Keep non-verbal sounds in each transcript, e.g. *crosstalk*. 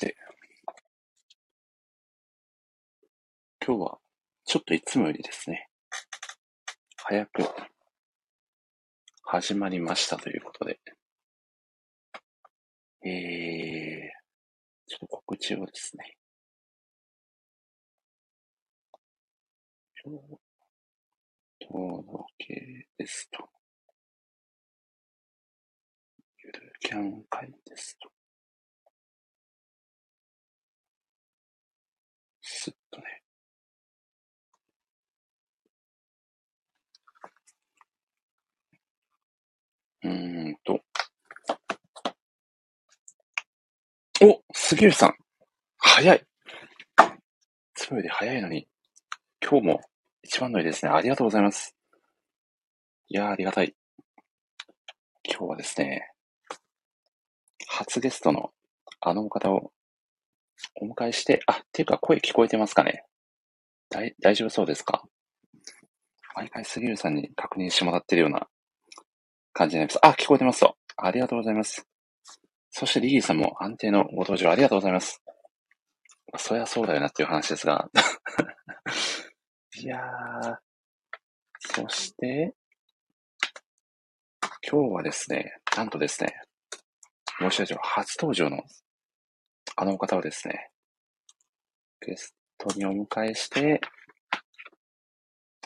て、今日はちょっといつもよりですね、早く始まりましたということで、えー、ちょっと告知をですね、今日、登録ですと、ゆるキャン会ですと、すっとね、うんと。お杉浦さん早いつもより早いのに、今日も一番乗りですね。ありがとうございます。いやー、ありがたい。今日はですね、初ゲストのあのお方をお迎えして、あ、っていうか声聞こえてますかね大大丈夫そうですか？毎回杉浦さんに確認してもらってるような感じになります。あ、聞こえてますと。ありがとうございます。そしてリギーさんも安定のご登場ありがとうございます。そりゃそうだよなっていう話ですが。*laughs* いやー。そして、今日はですね、なんとですね、申し訳ない初登場のあの方をですね、ゲストにお迎えして、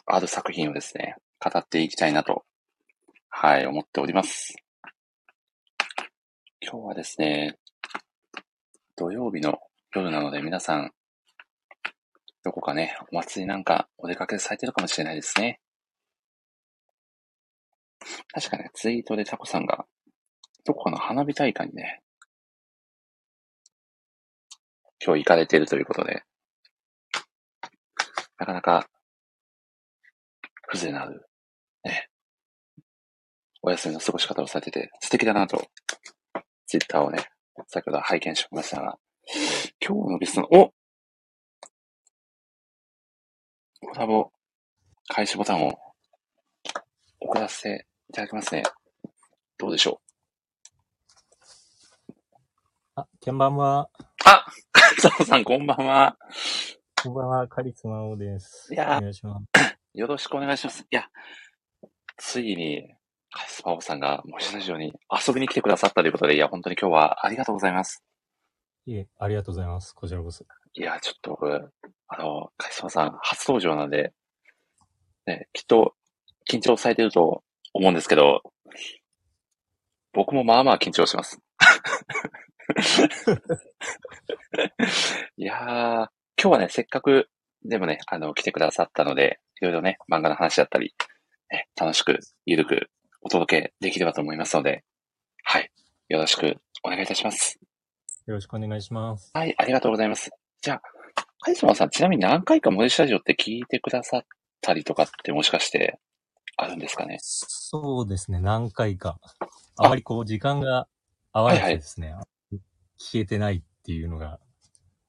ある作品をですね、語っていきたいなとはい、思っております。今日はですね、土曜日の夜なので皆さん、どこかね、お祭りなんかお出かけされてるかもしれないですね。確かね、ツイートでタコさんが、どこかの花火大会にね、今日行かれているということで、なかなか、風情のある、お休みの過ごし方をされてて素敵だなと、ツイッターをね、先ほど拝見しましたが、今日のゲストの、おコラボ開始ボタンを送らせていただきますね。どうでしょう？あ、こんばんは？あ、カリスマさんこんばんは。こんばんは、カリスマオです。いやお願いします。よろしくお願いします。いや、ついに、はい、スパオさんが、もしスタジオに遊びに来てくださったということで、いや、本当に今日はありがとうございます。いえ、ありがとうございます。こちらこそ。いや、ちょっと僕、あの、カリスマさん、初登場なんで、ね、きっと、緊張されてると思うんですけど、僕もまあまあ緊張します。いやー、今日はね、せっかく、でもね、あの、来てくださったので、いろいろね、漫画の話だったり、ね、楽しく、ゆるくお届けできればと思いますので、はい。よろしくお願いいたします。よろしくお願いします。はい、ありがとうございます。じゃあ、カイスマさん、ちなみに何回かモデルスタジオって聞いてくださったりとかってもしかしてあるんですかね？そうですね、何回か。あまりこう、時間が合わないですね。はいはい、聞けてないっていうのが、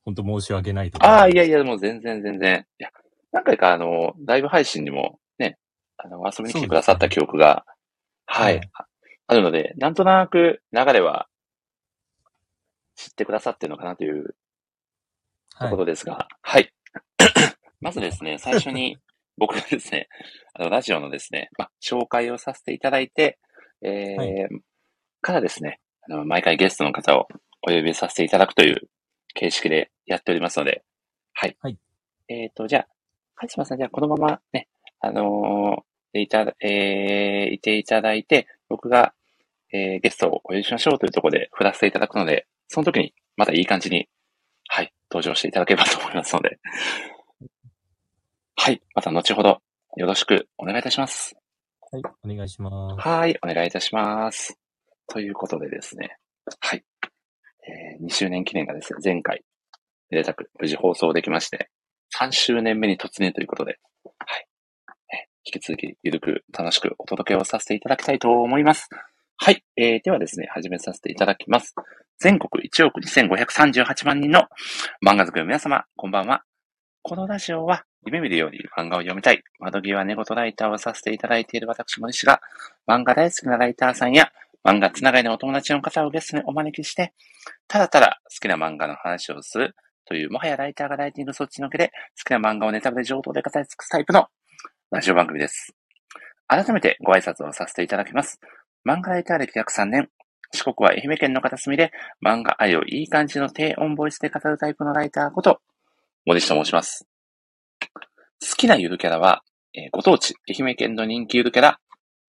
本当申し訳ないとああ、いやいや、もう全然全然。いや、何回かあの、ライブ配信にもね、あの、遊びに来てくださった記憶がはい。あるので、なんとなく流れは知ってくださってるのかなというところですが、はい。*coughs* まずですね、最初に *laughs* 僕がですね、あの、ラジオのですね、ま、紹介をさせていただいて、えー、はい、からですね、あの、毎回ゲストの方をお呼びさせていただくという形式でやっておりますので、はい。はい。えっ、ー、と、じゃあ、カジマさん、じゃあこのままね、あのー、ていただ、えー、いていただいて、僕が、えー、ゲストをお呼びしましょうというところで振らせていただくので、その時にまたいい感じに、はい、登場していただければと思いますので、はい、また後ほどよろしくお願いいたします。はい、お願いします。はい、お願いいたします。ということでですね、はい、えー、2周年記念がですね、前回、めでたく無事放送できまして、3周年目に突入ということで、はい、引き続きゆるく楽しくお届けをさせていただきたいと思います。はい。えー、ではですね、始めさせていただきます。全国1億2538万人の漫画好きの皆様、こんばんは。このラジオは、夢見るように漫画を読みたい、窓際寝言ライターをさせていただいている私、森氏が、漫画大好きなライターさんや、漫画つながりのお友達の方をゲストにお招きして、ただただ好きな漫画の話をするという、もはやライターがライティングそっちのけで、好きな漫画をネタバレ上等で語り尽くすタイプのラジオ番組です。改めてご挨拶をさせていただきます。漫画ライター歴約3年、四国は愛媛県の片隅で漫画愛をいい感じの低音ボイスで語るタイプのライターこと、森下と申します。好きなゆるキャラは、えー、ご当地、愛媛県の人気ゆるキャラ、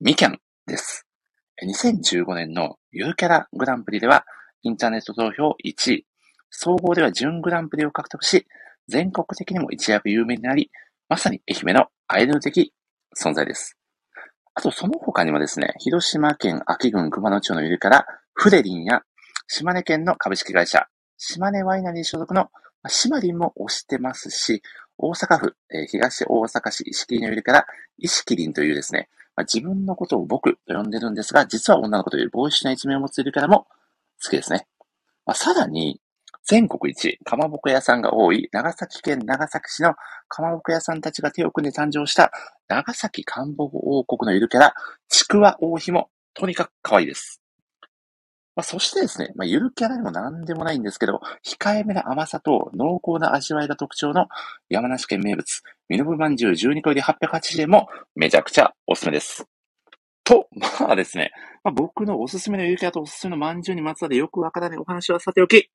みきゃんです。2015年のゆるキャラグランプリでは、インターネット投票1位、総合では準グランプリを獲得し、全国的にも一躍有名になり、まさに愛媛のアイドル的存在です。あと、その他にもですね、広島県秋郡熊野町のゆるキャラ、フレリンや、島根県の株式会社、島根ワイナリー所属のシマリンも推してますし、大阪府、えー、東大阪市石切のゆるキャラ、石切りというですね、まあ、自分のことを僕と呼んでるんですが、実は女の子という帽子な一面を持ついるキャラも好きですね。まあ、さらに、全国一、かまぼこ屋さんが多い長崎県長崎市のかまぼこ屋さんたちが手を組んで誕生した長崎かんぼこ王国のいるキャラ、ちくわ王妃もとにかく可愛いです。まあ、そしてですね、まあ、ゆるキャラでも何でもないんですけど、控えめな甘さと濃厚な味わいが特徴の山梨県名物、ミノブまんじゅう12個入り880円もめちゃくちゃおすすめです。と、まあですね、まあ、僕のおすすめのゆるキャラとおすすめのまんじゅうにまつわるよくわからないお話はさておき、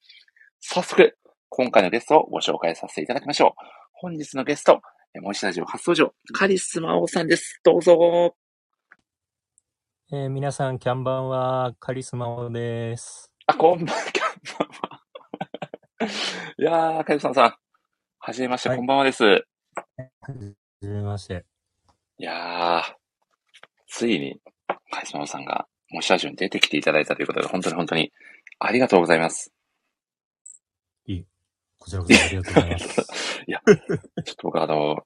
早速、今回のゲストをご紹介させていただきましょう。本日のゲスト、森下ラジオ初登場、カリスマ王さんです。どうぞ。えー、皆さん、キャンバンは、カリスマオです。あ、こんばんは、キャンバンは。いやー、カリスマさん。はじめまして、はい、こんばんはです。はじめまして。いやー、ついに、カリスマオさんが、もしラジオに出てきていただいたということで、本当に本当に、ありがとうございます。こちらこそありがとうございます。*laughs* いや、ちょっと僕あの、も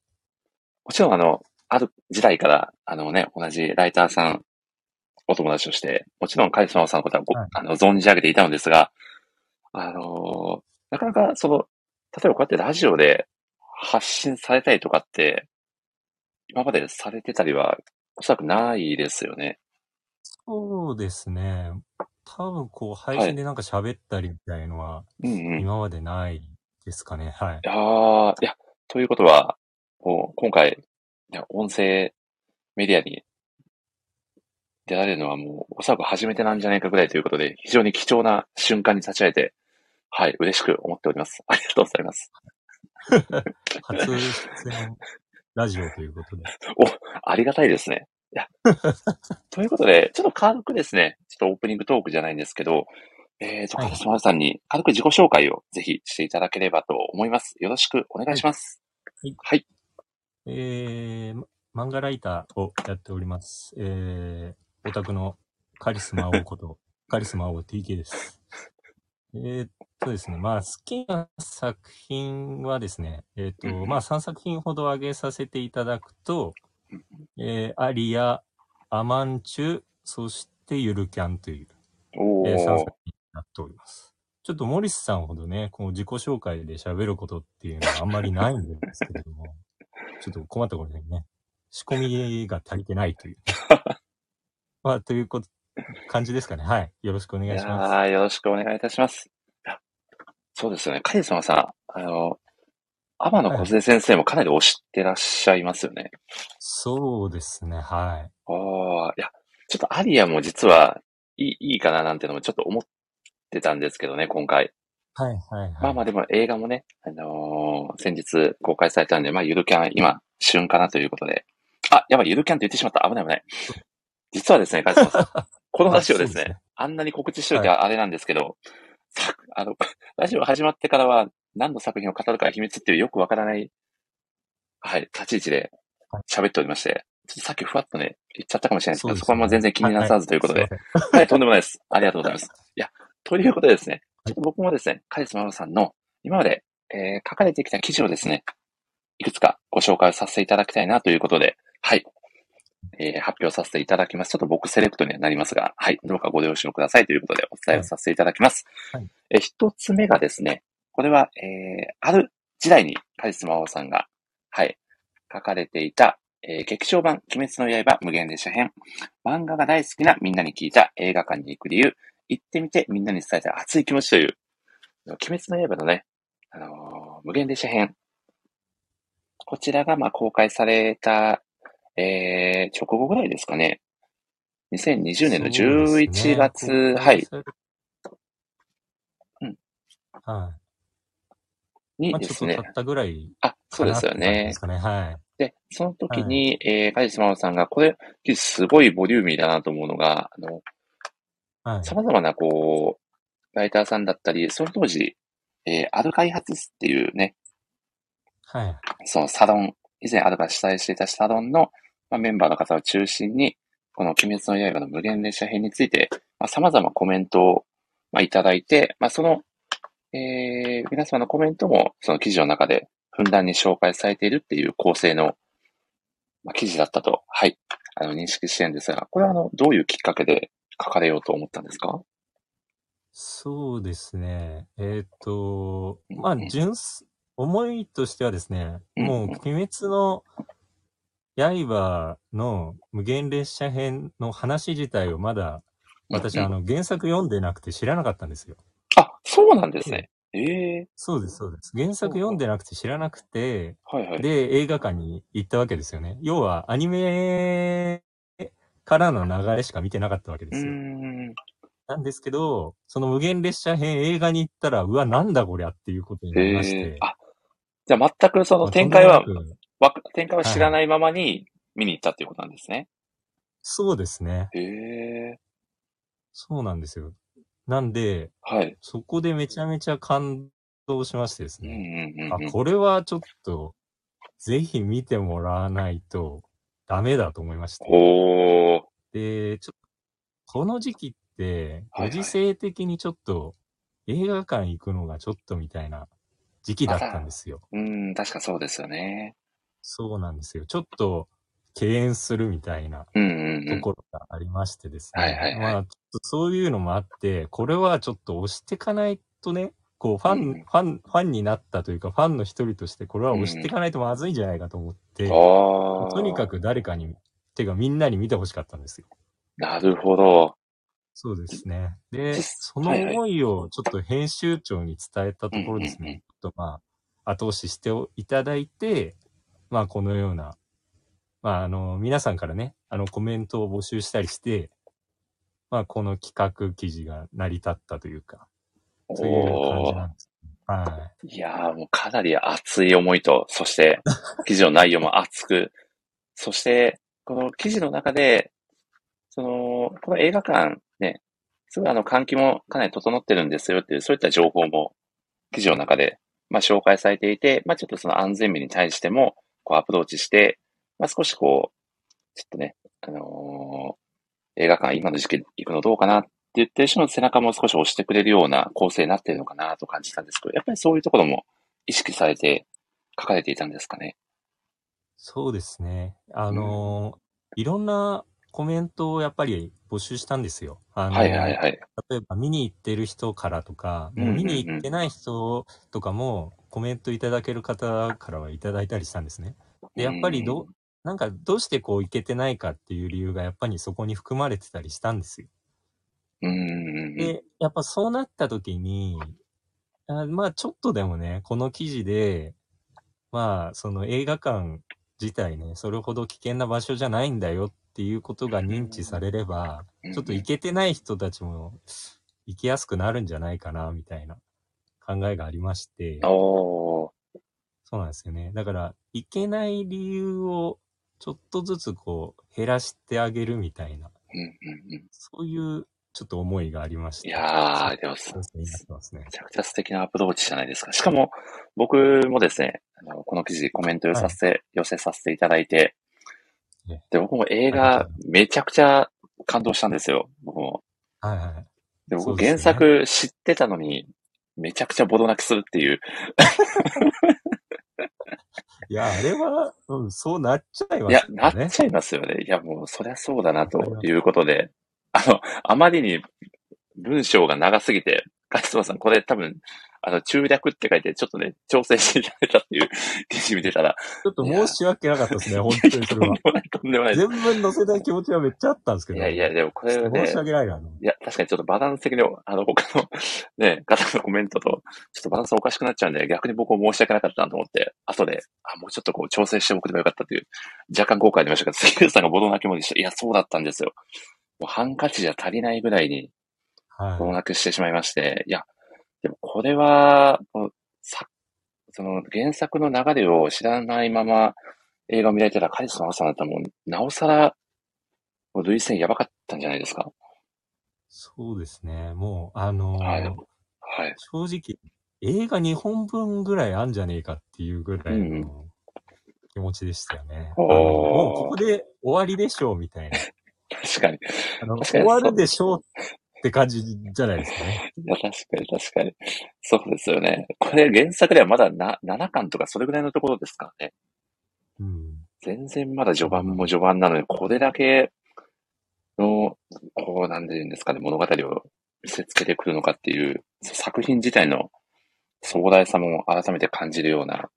ちろんあの、ある時代から、あのね、同じライターさんお友達として、もちろんカリスマさんのことはご、はい、あの存じ上げていたのですが、あのー、なかなかその、例えばこうやってラジオで発信されたりとかって、今までされてたりは、おそらくないですよね。そうですね。多分こう、配信でなんか喋ったりみたいのは、今までないですかね。はい。いやいや、ということは、もう今回、いや音声メディアに出られるのはもう、おそらく初めてなんじゃないかぐらいということで、非常に貴重な瞬間に立ち会えて、はい、嬉しく思っております。ありがとうございます。*laughs* *laughs* 初出演ラジオということで。お、ありがたいですね。いや、*laughs* ということで、ちょっと軽くですね、ちょっとオープニングトークじゃないんですけど、えーと、カリスマさんに軽く自己紹介をぜひしていただければと思います。よろしくお願いします。はい。はい、えー、漫画ライターをやっております。えー、オタクのカリスマ王こと、*laughs* カリスマ王 TK です。えー、っとですね、まあ好きな作品はですね、えー、っと、まあ3作品ほど挙げさせていただくと、えー、アリア、アマンチュ、そしてユルキャンという、えー、3作品になっております。ちょっとモリスさんほどね、この自己紹介で喋ることっていうのはあんまりないんですけれども、*laughs* ちょっと困ったことにね、仕込みが足りてないという。*laughs* まあ、ということ、感じですかね。はい。よろしくお願いします。はい、よろしくお願いいたします。そうですよね。カイさんはさ、あの、天野小先生もかなり推してらっしゃいますよね。はい、そうですね、はい。ああ、いや、ちょっとアリアも実はいいいいかななんてのもちょっと思ってたんですけどね、今回。はい、はい、はい。まあまあでも映画もね、あのー、先日公開されたんで、まあゆるキャン今、旬かなということで。あ、やばい、ゆるキャンって言ってしまった。危ない危ない。実はですね、カズマさん。*laughs* この話をですね、あすねあんなに告知しといてあれなんですけど、はい、あの、*laughs* ラジオ始まってからは何の作品を語るか秘密っていうよくわからない、はい、立ち位置で喋っておりまして、ちょっとさっきふわっとね、言っちゃったかもしれないですけど、そ,、こはもう全然気になさずということで、はい、はい、とんでもないです。ありがとうございます。いや、ということでですね、ちょっと僕もですね、カリスマロさんの今まで、えー、書かれてきた記事をですね、いくつかご紹介させていただきたいなということで、はい、えー、発表させていただきます。ちょっと僕セレクトにはなりますが、はい、どうかご了承くださいということでお伝えをさせていただきます。はい、え一つ目がですね、これは、えー、ある時代にカリスマ王さんが、はい、書かれていた、えー劇場版、鬼滅の刃無限列車編、漫画が大好きなみんなに聞いた映画館に行く理由、行ってみてみんなに伝えたい熱い気持ちという、鬼滅の刃のね、あのー無限列車編。こちらが、まあ、公開された、えー、直後ぐらいですかね。2020年の11月、はい。。うんはい。まあ、にですねちょったぐらいあ、そうですよかなって感じでねす。かね。はい。で、その時に、えー、カジスマオさんが、これ、すごいボリューミーだなと思うのが、あの、はい。様々な、こう、ライターさんだったり、その当時、えー、アル開発室っていうね、はい。そのサロン、以前アルが主催していたサロンの、まあ、メンバーの方を中心に、この鬼滅の刃の無限列車編について、まあ、様々コメントを、まあ、いただいて、まあ、その、えー、皆様のコメントも、その記事の中で、ふんだんに紹介されているっていう構成の、まあ、記事だったと、はい、あの、認識してるんですが、これはあの、どういうきっかけで書かれようと思ったんですか？そうですね。えっ、と、まあうん、純す、思いとしてはですね、うんもう、鬼滅の刃の無限列車編の話自体をまだ、私、あの、原作読んでなくて知らなかったんですよ。あ、そうなんですね。ええそうです、そうです。原作読んでなくて知らなくて、はいはい。で、映画館に行ったわけですよね。要は、アニメからの流れしか見てなかったわけですよ。ん。なんですけど、その無限列車編映画に行ったら、うわ、なんだこりゃっていうことになりまして。ええあ、じゃあ全くそのまあ展開はとんでもなくわ展開は知らないままに見に行ったっていうことなんですね。そうですね。へえ。そうなんですよ。なんで、はい。そこでめちゃめちゃ感動しましてですうんね。これはちょっと、ぜひ見てもらわないとダメだと思いまして。で、ちょっと、この時期って、ご時世的にちょっと、映画館行くのがちょっとみたいな時期だったんですよ。うん、確かそうですよね。そうなんですよ。ちょっと、敬遠するみたいな。ところがありましてですね。はいはいはいまあ、ちょっとそういうのもあって、これはちょっと押していかないとね、こう、ファン、うんファン、ファンになったというか、ファンの一人として、これは押していかないとまずいんじゃないかと思って、ああ。とにか。く誰かに、てかみんなに見てほしかったんですよ。なるほど。そうですね。で、実その思いをちょっと編集長に伝えたところですね、とまあ、後押ししていただいて、まあ、このような、まあ、あの、皆さんからね、あの、コメントを募集したりして、まあ、この企画記事が成り立ったというか、そういう感じなんです。はい。いやーもうかなり熱い思いと、そして、*laughs* 記事の内容も熱く、そして、この記事の中で、その、この映画館ね、すごいあの換気もかなり整ってるんですよっていう、そういった情報も記事の中で、まあ紹介されていて、まあちょっとその安全面に対しても、こうアプローチして、まあ少しこう、ちょっとね、あのー映画館今の時期行くのどうかなって言ってる人の背中も少し押してくれるような構成になってるのかなと感じたんですけど、やっぱりそういうところも意識されて書かれていたんですかね？そうですね。あのーいろんなコメントをやっぱり募集したんですよ。あのーはいはいはい。例えば見に行ってる人からとか、うんうんうんもう見に行ってない人とかもコメントいただける方からはいただいたりしたんですね。で、やっぱりど、なんかどうしてこう行けてないかっていう理由がやっぱりそこに含まれてたりしたんですよ。うん。で、やっぱそうなった時に、あまあちょっとでもね、この記事で、まあその映画館自体ね、それほど危険な場所じゃないんだよっていうことが認知されれば、うんちょっと行けてない人たちも行きやすくなるんじゃないかな、みたいな考えがありまして。そうなんですよね。だから、行けない理由をちょっとずつこう減らしてあげるみたいな。そういうちょっと思いがありまして。いやー、でもめ。ちゃくちゃ素敵なアプローチじゃないですか。しかも、僕もですね、あのこの記事コメント寄させて、寄せさせていただいてね、で、僕も映画めちゃくちゃ感動したんですよ。僕も。はいはい。で、僕原作知ってたのに、めちゃくちゃボロ泣きするっていう。*laughs* いや、あれは、うん、そうなっちゃいまいや、すなよね。っちゃいますよね。いや、もう、そりゃそうだな、ということで、あの、あまりに文章が長すぎてカスマさん、これ多分、あの、中略って書いて、ちょっとね、調整していただいたっていう記事見てたら。ちょっと申し訳なかったですね、本当にそれは。とんでもない全文載せたい気持ちはめっちゃあったんですけど。いやいや、でもこれはね。申し訳ないな。いや、確かにちょっとバランス的に、あの、他のね、方のコメントと、ちょっとバランスおかしくなっちゃうんで、逆に僕も申し訳なかったなと思って、後で、あ、もうちょっとこう調整して送ればよかったっていう、若干後悔ありましたけど、関口さんがボロ泣きもでした。いや、そうだったんですよ。もうハンカチじゃ足りないぐらいに、ボロ泣きしてしまいまして、いや、でもこれは、さ、その原作の流れを知らないまま映画を見られたら、カリスマさんだったらもう、なおさら、もう類線やばかったんじゃないですか？そうですね。もう、あのー、はい。はい。正直、映画2本分ぐらいあんじゃねえかっていうぐらいの気持ちでしたよね。うん、もうここで終わりでしょうみたいな。確かに。あの終わるでしょうって感じじゃないですかね。いや、確かに確かに。そうですよね。これ原作ではまだな7巻とかそれぐらいのところですからね。うん。全然まだ序盤も序盤なので、これだけの、こう、なんて言うんですかね、物語を見せつけてくるのかっていう、作品自体の壮大さも改めて感じるような、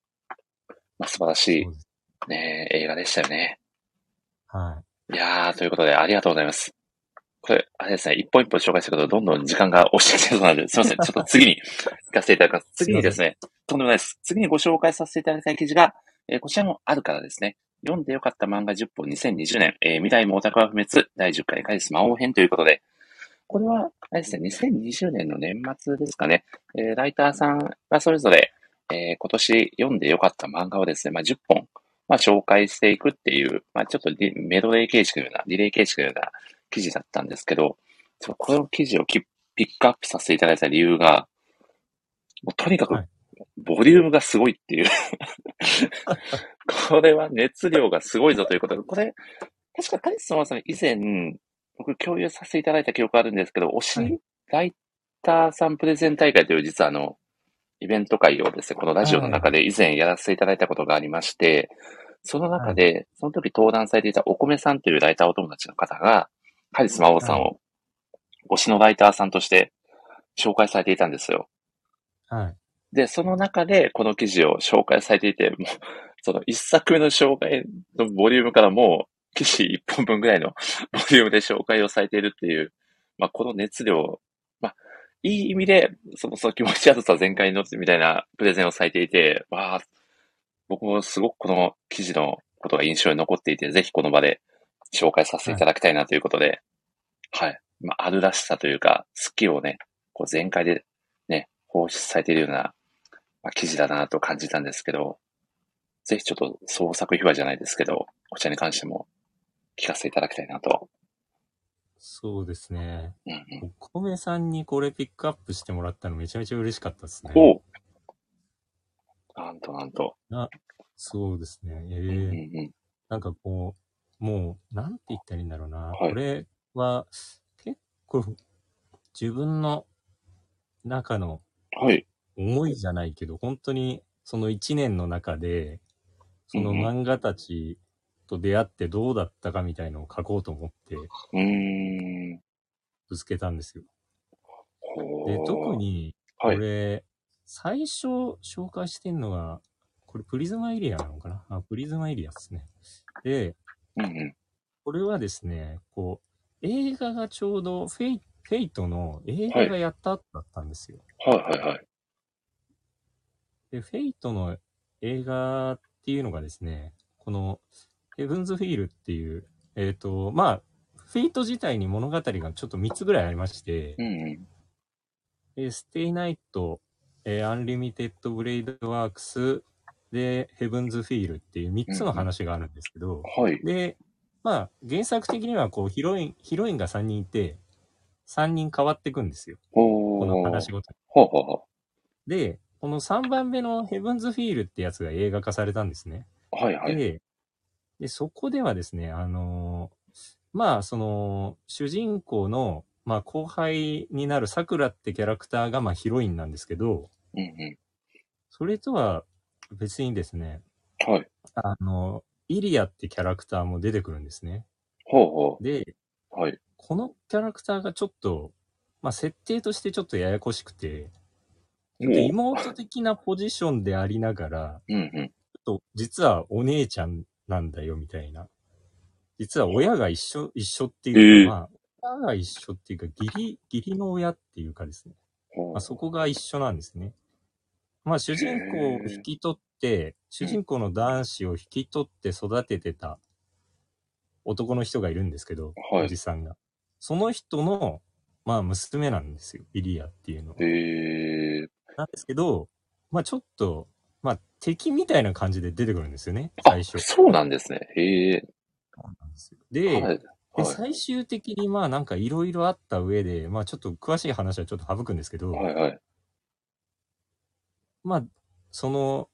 まあ、素晴らしい、ね、映画でしたよね。はい。いやー、ということでありがとうございます。これ、あれですね、一本一本紹介したけど、どんどん時間が押してきてそうなんで、すいません。*laughs* ちょっと次に行かせていただきます。次にですね、とんでもないです。次にご紹介させていただきたい記事が、えー、こちらもあるからですね。読んでよかった漫画10本2020年、えー、未来もオタクは不滅、第10回カリス魔王編ということで、これは、あれですね、2020年の年末ですかね、えー、ライターさんがそれぞれ、えー、今年読んでよかった漫画をですね、まあ、10本、まあ、紹介していくっていう、まあ、ちょっとメドレー形式のような、リレー形式のような記事だったんですけど、この記事をピックアップさせていただいた理由が、もうとにかく、ボリュームがすごいっていう。*laughs* これは熱量がすごいぞということ。で、これ、確かカリスマさん以前、僕共有させていただいた記憶あるんですけど、推しライターさんプレゼン大会という実はあの、イベント会をですね、このラジオの中で以前やらせていただいたことがありまして、その中で、その時登壇されていたお米さんというライターお友達の方が、カリスマ王さんを推しのライターさんとして紹介されていたんですよ。はい。で、その中でこの記事を紹介されていて、もう、*laughs* その一作目の紹介のボリュームからもう、記事一本分ぐらいの *laughs* ボリュームで紹介をされているっていう、まあ、この熱量、まあ、いい意味で、その、その気持ち悪さ全開に乗ってみたいなプレゼンをされていて、まあ、僕もすごくこの記事のことが印象に残っていて、ぜひこの場で紹介させていただきたいなということで、はい。はい、まあ、あるらしさというか、好きをね、こう全開でね、放出されているような、まあ、記事だなと感じたんですけど、ぜひちょっと創作秘話じゃないですけど、こちらに関しても聞かせていただきたいなと。そうですね。うんうん、お米さんにこれピックアップしてもらったのめちゃめちゃ嬉しかったですね。おなんとなんと。な、そうですね。ええーうんうん、なんかこう、もう、なんて言ったらいいんだろうな。はい、これは、結構、自分の中の、思いじゃないけど、はい、本当に、その一年の中で、その漫画たちと出会ってどうだったかみたいのを書こうと思って、ぶつけたんですよ。で、特に、これ、はい、最初紹介してんのが、これプリズマエリアなのかな？あ、プリズマエリアですね。で、うんうん。これはですね、こう、映画がちょうどフェイフェイトの映画がやった後だったんですよ。はいはいはい。で、フェイトの映画っていうのがですね、この Heaven's Feel っていう、えっ、ー、と、まあ、フェイト自体に物語がちょっと3つぐらいありまして、うんうんえ stay night、えー、 Unlimited Blade Works、で、ヘブンズ・フィールっていう3つの話があるんですけど、うん、はい。で、まあ、原作的にはこう、ヒロイン、ヒロインが3人いて、3人変わっていくんですよ。この話ごとに。で、この3番目のヘブンズ・フィールってやつが映画化されたんですね。はいはい。で、でそこではですね、あのー、まあ、その、主人公の、まあ、後輩になる桜ってキャラクターが、まあ、ヒロインなんですけど、うんうん。それとは別にですね、はい。あの、イリアってキャラクターも出てくるんですね。ほうほう。で、はい。このキャラクターがちょっと、まあ、設定としてちょっとややこしくて、妹的なポジションでありながら、うんうん。ちょっと実はお姉ちゃんなんだよみたいな。実は親が一緒、一緒っていうか、まあ、親が一緒っていうか、義理、義理の親っていうかですね。まあ、そこが一緒なんですね。まあ、主人公を引き取って、主人公の男子を引き取って育ててた男の人がいるんですけど、はいおじさんが。その人の、まあ、娘なんですよ。イリアっていうのは。へえ。なんですけど、まあ、ちょっと、まあ、敵みたいな感じで出てくるんですよね、あ最初。そうなんですね。へえ。で、はい。で、はい。最終的にまあなんかいろいろあった上で、まあちょっと詳しい話はちょっと省くんですけど、はいはい。まあ、その、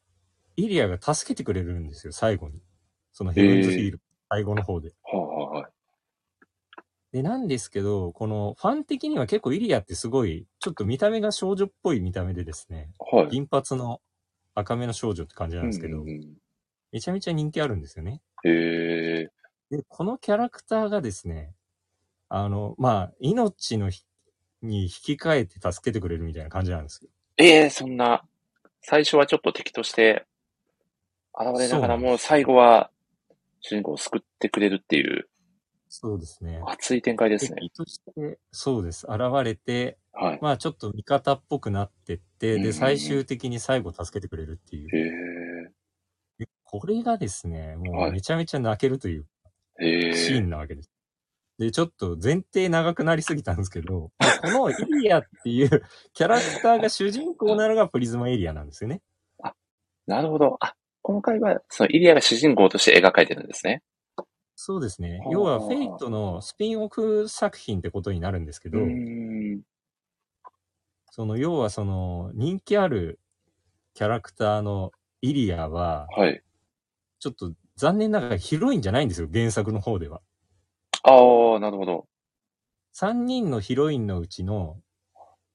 イリアが助けてくれるんですよ、最後に。そのヘブンズヒール、最後の方で。はいはいはい。で、なんですけど、このファン的には結構イリアってすごい、ちょっと見た目が少女っぽい見た目でですね、はい。銀髪の赤めの少女って感じなんですけど、うんうんめちゃめちゃ人気あるんですよね。うんへえ。で、このキャラクターがですね、あの、まあ、命のひに引き換えて助けてくれるみたいな感じなんですよ。ええそんな、最初はちょっと敵として現れながらも、最後は主人公を救ってくれるっていうそうですね。熱い展開ですね。敵として、そうです。現れて、はい。まあちょっと味方っぽくなってって、で、最終的に最後助けてくれるっていう。へでこれがですね、もはいうめちゃめちゃ泣けるという。シーンなわけです。で、ちょっと前提長くなりすぎたんですけど、このイリアっていう *laughs* キャラクターが主人公なのがプリズマエリアなんですよね。なるほど。あ、この回は、そのイリアが主人公として描かれてるんですね。そうですねは。あ要はフェイトのスピンオフ作品ってことになるんですけど。その要はその人気あるキャラクターのイリアは、はい。ちょっと残念ながらヒロインじゃないんですよ、原作の方では。ああ、なるほど。3人のヒロインのうちの、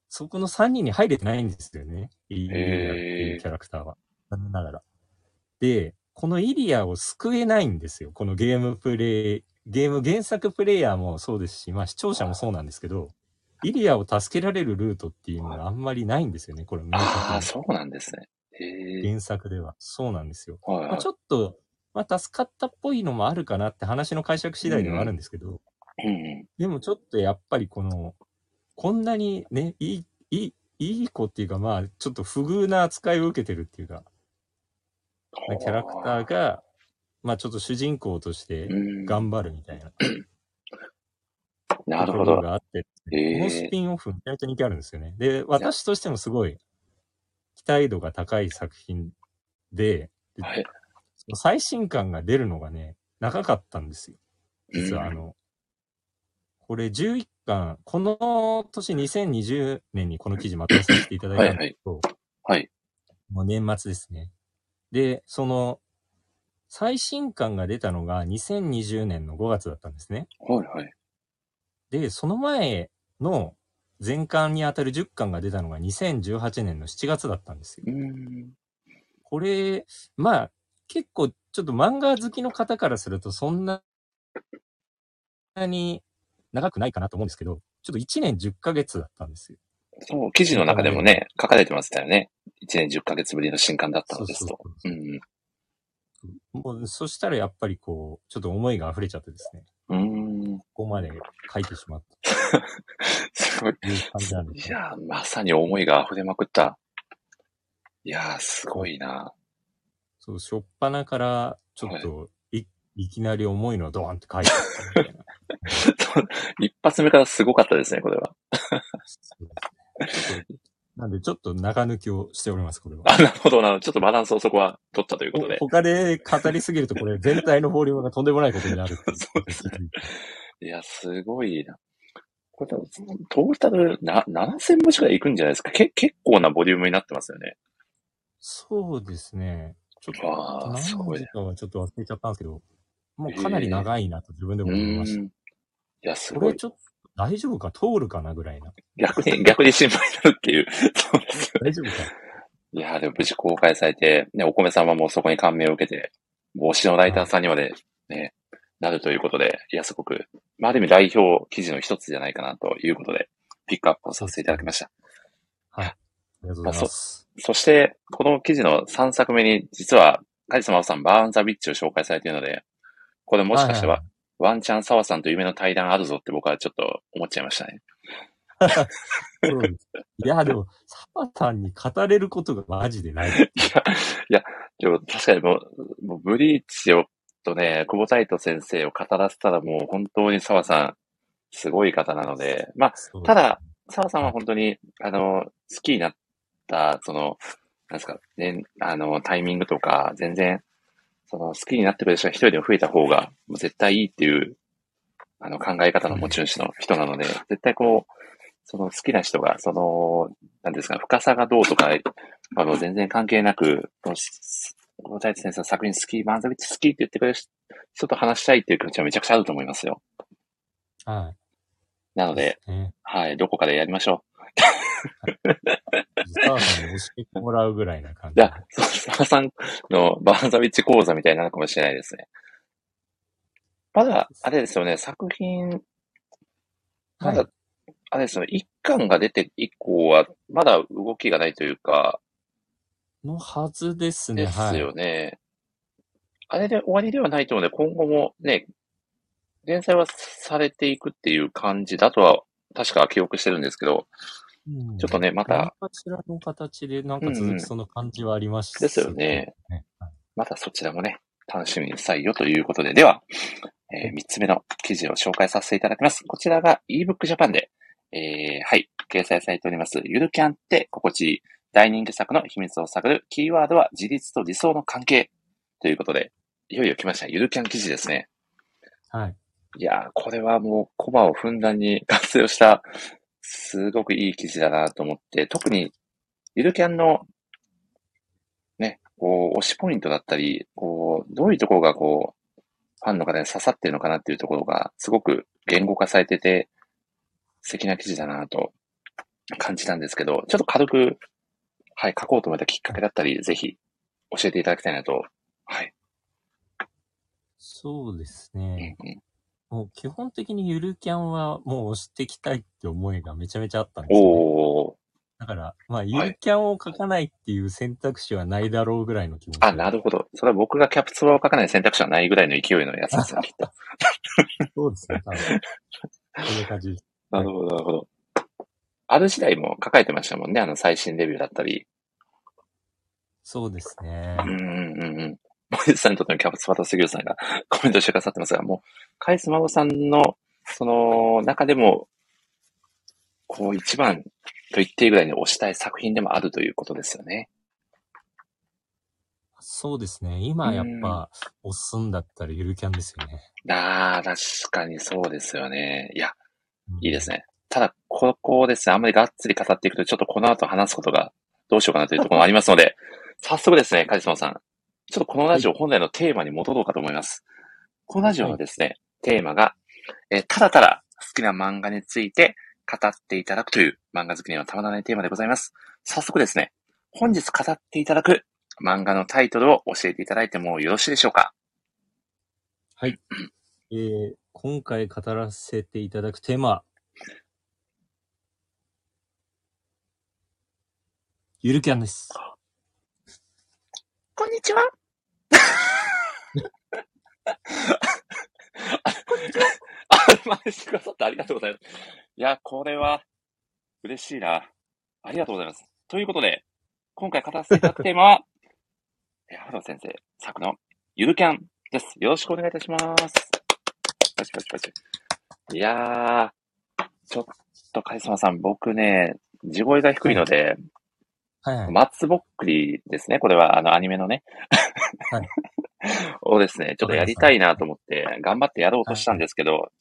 そこの3人に入れてないんですよね。イリアっていうキャラクターは。残念ながら。で、このイリアを救えないんですよ。このゲームプレイ、ゲーム原作プレイヤーもそうですし、まあ視聴者もそうなんですけど、イリアを助けられるルートっていうのがあんまりないんですよね、これ明あ確あ、そうなんですね。原作では。そうなんですよ。はいはいまあ、ち。ょっと、まあ助かったっぽいのもあるかなって話の解釈次第ではあるんですけど、うんうん。でもちょっとやっぱりこの、こんなにね、いい、いい、いい子っていうかまあ、ちょっと不遇な扱いを受けてるっていうか、まあキャラクターが、まあちょっと主人公としてうん。頑張るみたいななるほど。ところがあって、このスピンオフめちゃめちゃ人気あるんですよね。で、私としてもすごい期待度が高い作品で、ではい。最新刊が出るのがね、長かったんですよ。実はあの、これ11巻、この年2020年にこの記事まとめさせていただいたんですけど、はい。もう年末ですね。で、その、最新刊が出たのが2020年の5月だったんですね。はいはい。で、その前の前巻にあたる10巻が出たのが2018年の7月だったんですよ。うーん。これ、まあ、結構ちょっと漫画好きの方からするとそんなに長くないかなと思うんですけど、ちょっと1年10ヶ月だったんですよ。そう、記事の中でもね、書かれてましたよね。1年10ヶ月ぶりの新刊だったのですと。もう、そしたらやっぱりこう、ちょっと思いが溢れちゃってですね、うん。ここまで書いてしまっ *laughs* すごい。いう感じなんですね。いやー、まさに思いが溢れまくった。いやー、すごいな。そう、初っ端から、ちょっと、い、いきなり重いのをドーンって書いてあったみたいな。*laughs* 一発目からすごかったですね、これは。なんで、ちょっと中抜きをしております、これは。あ、なるほどな。ちょっとバランスをそこは取ったということで。他で語りすぎると、これ全体のフォリュームがとんでもないことになる *laughs* そうですね。いや、すごいな。これ多分、トータルな7000文字くらいいくんじゃないですか。け結構なボリュームになってますよね。そうですね。ちょっと、何すごい文字かはちょっと忘れちゃったんですけど、もうかなり長いなと自分でうも思いました。ーん。いや、すごい。これちょっと大丈夫か通るかなぐらいな。逆に、逆に心配になるっていう。そうです。大丈夫かいや、でも無事公開されて、ね、お米さんはもうそこに感銘を受けて、帽子のライターさんにまでね、なるということで、いや、すごく、まあ、ある意味代表記事の一つじゃないかなということで、ピックアップをさせていただきました。はい。ありがとうございます。そして、この記事の3作目に、実は、カリスマオさん、バーンザビッチを紹介されているので、これもしかしては、いいワンチャン沢さんと夢の対談あるぞって僕はちょっと思っちゃいましたね。そうです。いや、でも、澤さんに語れることがマジでない。でも確かにもう、もうブリーチをとね、久保太斗先生を語らせたらもう本当に沢さん、すごい方なので、まあ、ただ、澤さんは本当に、あの、好きになった、その、なんですか、ね、あの、タイミングとか、全然、その、好きになってくれる人が一人でも増えた方が、もう絶対いいっていう、あの、考え方の持ち主の人なので、絶対こう、その好きな人が、その、なんですか、深さがどうとか、あの、全然関係なく、この、この太一先生の作品好き、マンザビッチ好きって言ってくれる人と話したいっていう気持ちはめちゃくちゃあると思いますよ。はなので、い。ね。はい、どこかでやりましょ澤さんに教えてもらうぐらいな感う。じ。じゃあ、そう、沢さんのバーンザビッチ講座みたいなのかもしれないですね。まだ、あれですよね、作品、まだ、はい。あれですよね、一巻が出て以降は、まだ動きがないというか、のはずですね。ですよね。あれで終わりではないと思うので、今後もね、連載はされていくっていう感じだとは、確か記憶してるんですけど、はい。うんちょっとねまた何かしらの形でなんか続きそうな感じはありました、ですよね。またそちらもね、楽しみにしたいよということで、では、えー3つ目の記事を紹介させていただきます。こちらが ebook Japan で、えーはい、掲載されております、ゆるキャンって心地いい大人気作の秘密を探るキーワードは自立と理想の関係ということで、いよいよ来ました。ゆるキャン記事ですね。はい。いやー、これはもうコマをふんだんに活用した、すごくいい記事だなと思って、特にゆるキャンの、ね、こう、推しポイントだったり、こう、どういうところがこう、ファンの方に刺さってるのかなっていうところが、すごく言語化されてて、素敵な記事だなと感じたんですけど、ちょっと軽く、はい、書こうと思ったきっかけだったり、ぜひ教えていただきたいなと。はい。そうですうんね。うんもう基本的にゆるキャンはもう押していきたいって思いがめちゃめちゃあったんですよ、ね。おー。だから、まあ、ゆるキャンを書かないっていう選択肢はないだろうぐらいの気持ち。あ、なるほど。それは僕がキャプツバを書かない選択肢はないぐらいの勢いのやつですよ、きっと。*laughs* そうですね、多分。そういう感じ。*laughs* なるほど、なるほど。ある時代も書かれてましたもんね、あの最新レビューだったり。そうですねう。んうんうんうん。森さんにとってのキャプツバと杉浦さんが *laughs* コメントしてくださってますが、もう、カイスマゴさんの、その、中でも、こう一番と言っていいぐらいに推したい作品でもあるということですよね。そうですね。今やっぱ、押すんだったらゆるキャンですよね。ああ、確かにそうですよね。いや、うんいいですね。ただ、ここですね、あんまりがっつり語っていくと、ちょっとこの後話すことがどうしようかなというところもありますので、早速ですね、カリスマさん。ちょっとこのラジオ本来のテーマに戻ろうかと思います。このラジオはですね、テーマが、えーただただ好きな漫画について語っていただくという漫画好きにはたまらないテーマでございます。早速ですね、本日語っていただく漫画のタイトルを教えていただいてもよろしいでしょうか？えー、今回語らせていただくテーマは、ゆるキャンです。こんにちは。あ、真似してくださってありがとうございます。いや、これは、嬉しいな。ありがとうございます。ということで、今回語らせていただくテーマは、*laughs* え、原田先生作のゆるキャンです。よろしくお願いいたします。パチパチパチ。いやー、ちょっとカリスマさん、僕ね、地声が低いので、はいはい。松ぼっくりですね。これは、あの、アニメのね。はい。*laughs* をですね、ちょっとやりたいなと思って、頑張ってやろうとしたんですけど、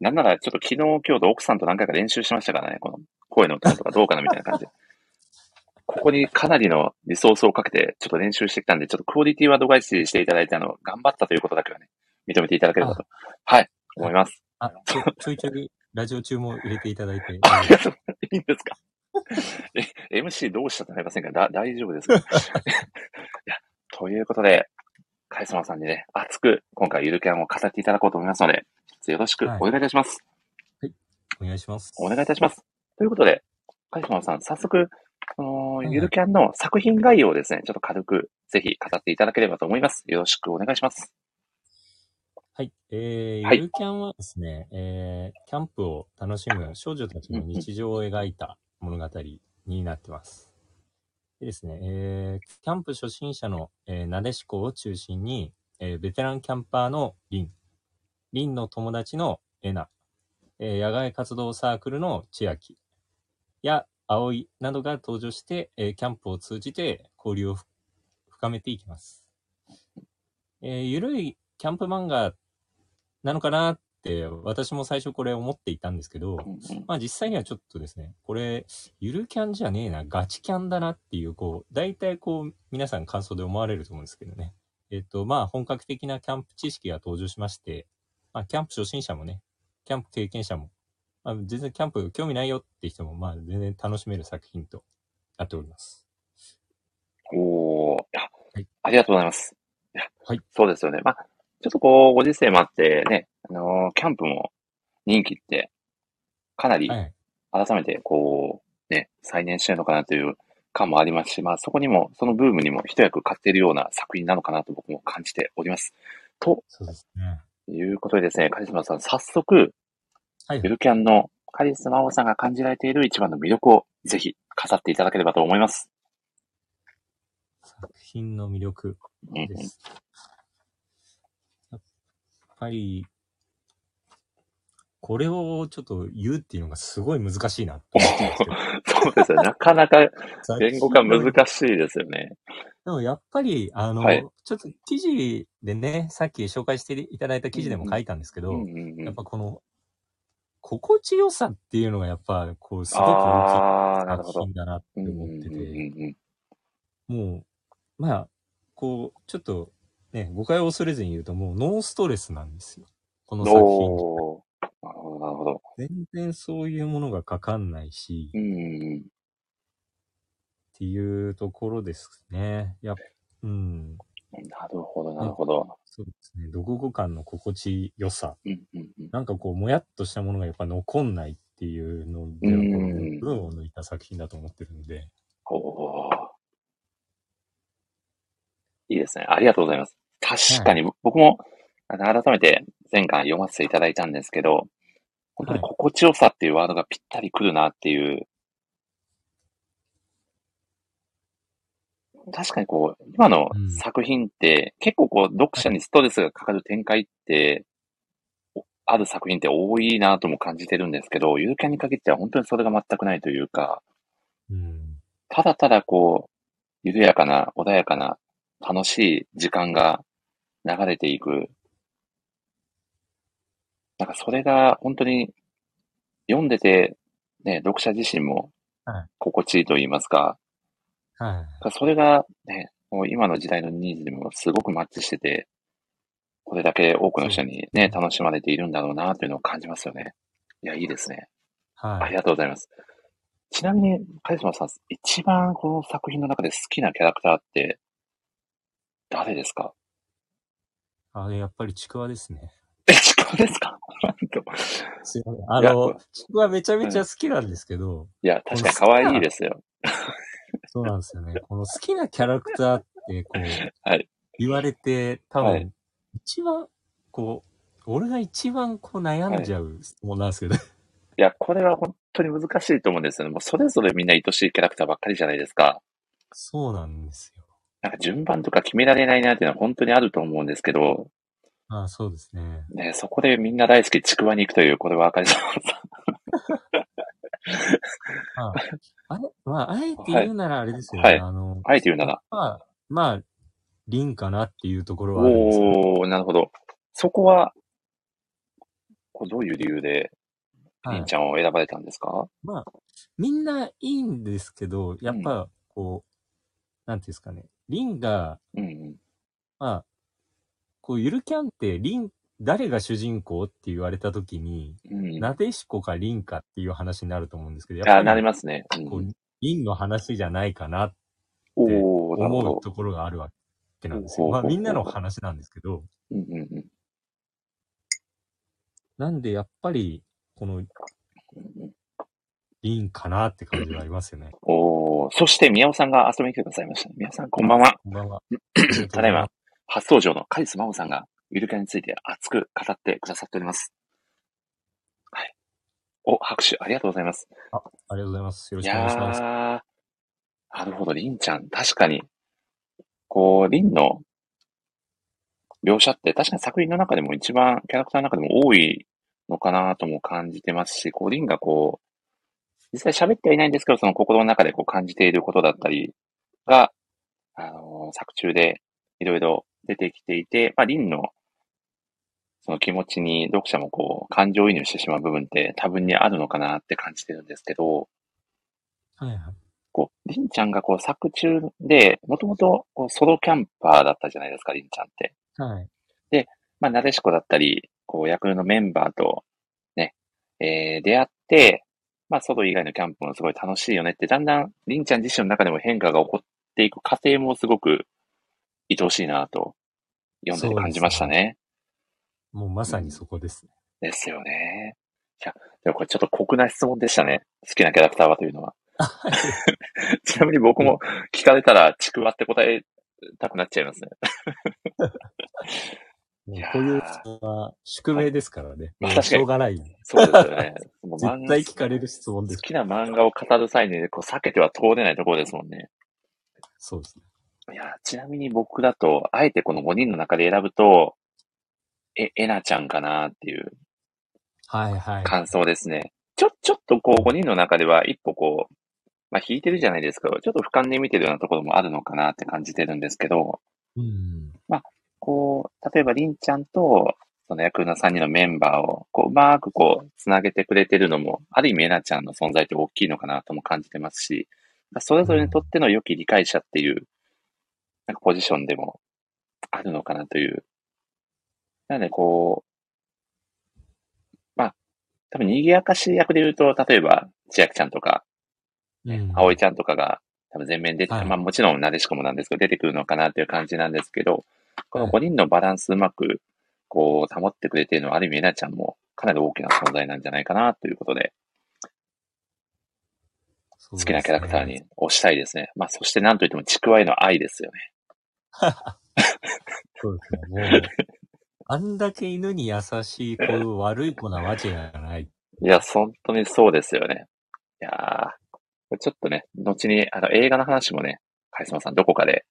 なんなら、ちょっと昨日、今日と奥さんと何回か練習しましたからね、この声のトーンとかどうかなみたいな感じで。*laughs* ここにかなりのリソースをかけて、ちょっと練習してきたんで、ちょっとクオリティは度外視していただいて、あの、頑張ったということだけはね、認めていただければと、はい、思います。あ、ちょちょいちょい、ラジオ中も入れていただいて。*laughs* ありがとう。いいんですか？え、MC どうしたとなりませんか？だ大丈夫ですか？いや、ということで、カイスマさんにね、熱く今回ゆるキャンを語っていただこうと思いますので、よろしくお願いいたします。お願いします。お願いいたします。ということで、カリスマさん、早速、そのいはいゆるキャンの作品概要をですね、ちょっと軽く、ぜひ語っていただければと思います。よろしくお願いします。はい。えー、はいゆるキャンはですね、えー、キャンプを楽しむ少女たちの日常を描いた物語になってます。でですね、えー、キャンプ初心者の、えー、なでしこを中心に、えー、ベテランキャンパーのリン、リンの友達のエナ、えー、野外活動サークルの千秋。や葵などが登場して、えー、キャンプを通じて交流を深めていきます。えー、ゆるいキャンプ漫画なのかなっ、私も最初これ思っていたんですけど、まあ実際にはちょっとですね、これ、ゆるキャンじゃねえな、ガチキャンだなっていう、こう、大体こう、皆さん感想で思われると思うんですけどね。えっと、まあ本格的なキャンプ知識が登場しまして、まあキャンプ初心者もね、キャンプ経験者も、まあ全然キャンプ興味ないよって人も、まあ全然楽しめる作品となっております。おー、はいありがとうございます。はいそうですよね。まあ、ちょっとこう、ご時世もあってね、あのーキャンプも人気って、かなりはい。改めてこう、ね、再燃してるのかなという感もありますし、まあそこにも、そのブームにも一役買っているような作品なのかなと僕も感じております。とそうですね。いうことでですね、カリスマさん、早速、はいゆ。るキャンのカリスマ王さんが感じられている一番の魅力をぜひ語っていただければと思います。作品の魅力うんうんです。やっぱり、これをちょっと言うっていうのがすごい難しいなと思ってるんですけど。*laughs* そうですよね。なかなか言語化難しいですよね。でもやっぱり、あの、はいちょっと記事でね、さっき紹介していただいた記事でも書いたんですけど、うんうんうんやっぱこの、心地よさっていうのがやっぱ、こう、すごく大きない。作品だなってうんうん思ってて、うんうんもう、まあ、こう、ちょっと、ね、誤解を恐れずに言うと、もうノーストレスなんですよ。この作品。なるほど、なるほど。全然そういうものがかかんないし、っうんうんうん。ていうところですね。やっうん。なるほど、なるほど。そうですね。どこか感の心地よさ。うんうんうん。なんかこう、もやっとしたものがやっぱ残んないっていうのでは、こうんの部分を抜いた作品だと思ってるんで。おーいいですね。ありがとうございます。確かに、僕も、改めて前回読ませていただいたんですけど、本当にはい心地よさっていうワードがぴったりくるなっていう。確かにこう、今のうん作品って、結構こう、読者にストレスがかかる展開って、おある作品って多いなとも感じてるんですけど、ゆるキャンに限っては本当にそれが全くないというか、うん。ただただこう、緩やかな、穏やかな、楽しい時間が流れていく。なんかそれが本当に読んでて、ね、読者自身もはい心地いいと言いますか、はい。それがね、もう今の時代のニーズにもすごくマッチしてて、これだけ多くの人にね、楽しまれているんだろうなというのを感じますよね。いや、いいですね。あはい。りがとうございます。ちなみに、カリスマさん、一番この作品の中で好きなキャラクターって、誰ですか？あやっぱりちくわですね。え、*laughs* ちくわですか？なんと。すいません。あの、ちくわめちゃめちゃ好きなんですけど、いや、確かに可愛いですよ。*laughs* そうなんですよね。この好きなキャラクターって、こう、*laughs* はい言われて、多分、はい一番、こう、俺が一番こう悩んじゃう質問なんですけど、いや、これは本当に難しいと思うんですよね。もうそれぞれみんな愛しいキャラクターばっかりじゃないですか。そうなんですよ。なんか順番とか決められないなっていうのは本当にあると思うんですけど、あそうですね。ね、そこでみんな大好きちくわに行くという、これはカリスマさん。ああれまあ、あえて言うならあれですよね。はいあの、あえて言うなら。まあ、まあ、凛かなっていうところはあるんですけど、おー、なるほど。そこは、こうどういう理由で、はいりんちゃんを選ばれたんですか、まあ、みんないいんですけど、やっぱ、こう、なんていうんですかね、凛が、うんうん。まあ、こう、ゆるキャンって、凛、誰が主人公って言われたときに、うん。なでしこか凛かっていう話になると思うんですけど、やっぱあ、り、なりますね。うんこう、凛の話じゃないかなって。思うところがあるわけなんですよ。まあ、みんなの話なんですけど、うんうんうんなんで、やっぱり、この、うんいいんかなって感じがありますよね。おー、そして宮尾さんが遊びに来てくださいました。宮尾さん、こんばんは。こんばんは。*clears throat* ただいま、初登場のカリスマオさんが、ゆるキャンについて熱く語ってくださっております。はい。お、拍手ありがとうございます。ありがとうございます。よろいしくお願いします。なるほど、りんちゃん、確かに、こう、りんの描写って確かに作品の中でも一番、キャラクターの中でも多いのかなとも感じてますし、こう、りんがこう、実際喋ってはいないんですけど、その心の中でこう感じていることだったりが、あのー作中でいろいろ出てきていて、まあ、りんのその気持ちに読者もこう、感情移入してしまう部分って多分にあるのかなって感じてるんですけど、はいはい。こう、りんちゃんがこう作中で、もともとソロキャンパーだったじゃないですか、りんちゃんって。はい。まあ、なでしこだったり、こう、役のメンバーと、ね、えー、出会って、まあ、ソロ以外のキャンプもすごい楽しいよねって、だんだん、りんちゃん自身の中でも変化が起こっていく過程もすごく愛おしいなと、読んでて感じましたね。もうまさにそこですね。ですよね。いや、でもこれちょっと酷な質問でしたね。好きなキャラクターはというのは。*laughs* ちなみに僕も聞かれたら、ちくわって答えたくなっちゃいますね。もいうこういうは宿命ですからね。まあしょうがない。そうですよね。もう絶漫画対聞かれる質問です。好きな漫画を語る際にこう避けては通れないところですもんね。そうですね。いや、ちなみに僕だと、あえてこの5人の中で選ぶと、え、えなちゃんかなっていうはいはい。感想ですね。ちょ、ちょっとこう5人の中では一歩こう、まあ引いてるじゃないですか。ちょっと俯瞰で見てるようなところもあるのかなって感じてるんですけど、うん。こう、例えばりんちゃんと、その役の3人のメンバーを、こう、うまくこう、つなげてくれてるのも、ある意味えなちゃんの存在って大きいのかなとも感じてますし、それぞれにとっての良き理解者っていう、なんかポジションでもあるのかなという。なので、こう、まあ、多分、賑やかし役で言うと、例えば、千秋ちゃんとか、うん。葵ちゃんとかが、多分全面出て、はいまあもちろんなでしこもなんですけど、出てくるのかなという感じなんですけど、このはい5人のバランスうまく、こう、保ってくれているのは、ある意味、えなちゃんもかなり大きな存在なんじゃないかなということで、好好きなキャラクターに推したいですね。まあ、そしてなんといっても、ちくわへの愛ですよね。*laughs* そうですね。もう、あんだけ犬に優しい子、悪い子なわけがない。いや、本当にそうですよね。いやー、ちょっとね、後に、あの、映画の話もね、カイスマさんどこかで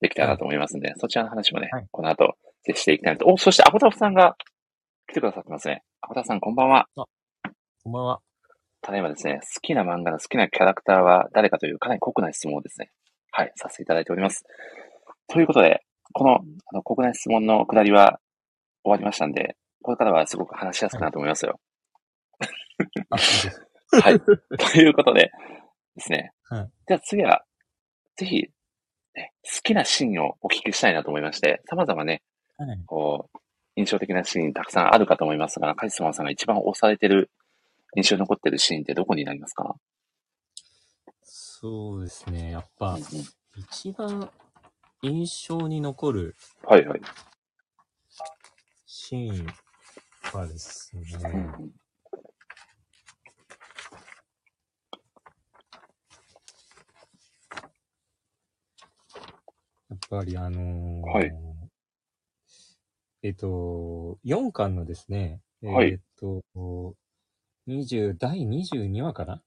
できたらなと思いますんで、そちらの話もね、はいこの後、ぜひしていきたいなと。お、そしてアボタフさんが来てくださってますね。アボタフさんこんばんは。こんばんは。ただいまですね、好きな漫画の好きなキャラクターは誰かというかなり酷な質問をですね、はい、させていただいております。ということで、この、あの、酷な質問のくだりは終わりましたんで、これからはすごく話しやすくなると思いますよ。はい。ということでですね。はいじゃあ次は、ぜひ、ね、好きなシーンをお聞きしたいなと思いまして、様々ね、はいこう、印象的なシーンたくさんあるかと思いますが、カリスマさんが一番押されてる、印象に残ってるシーンってどこになりますか、そうですね。やっうんぱうん、一番印象に残るはいはい。シーンはですね、うんやっぱりあのーはい。えっと、4巻のですね、はい。えっと、20、第22話かな？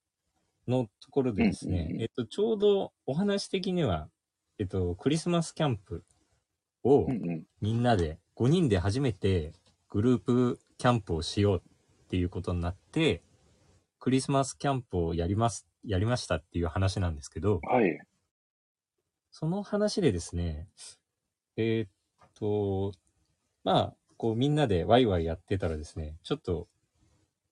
のところでですね、うんうんうんえっと、ちょうどお話的には、えっと、クリスマスキャンプをみんなで、5人で初めてグループキャンプをしようっていうことになって、クリスマスキャンプをやります、やりましたっていう話なんですけど、はい。その話でですね、えーっと、まあ、こうみんなでワイワイやってたらですね、ちょっと、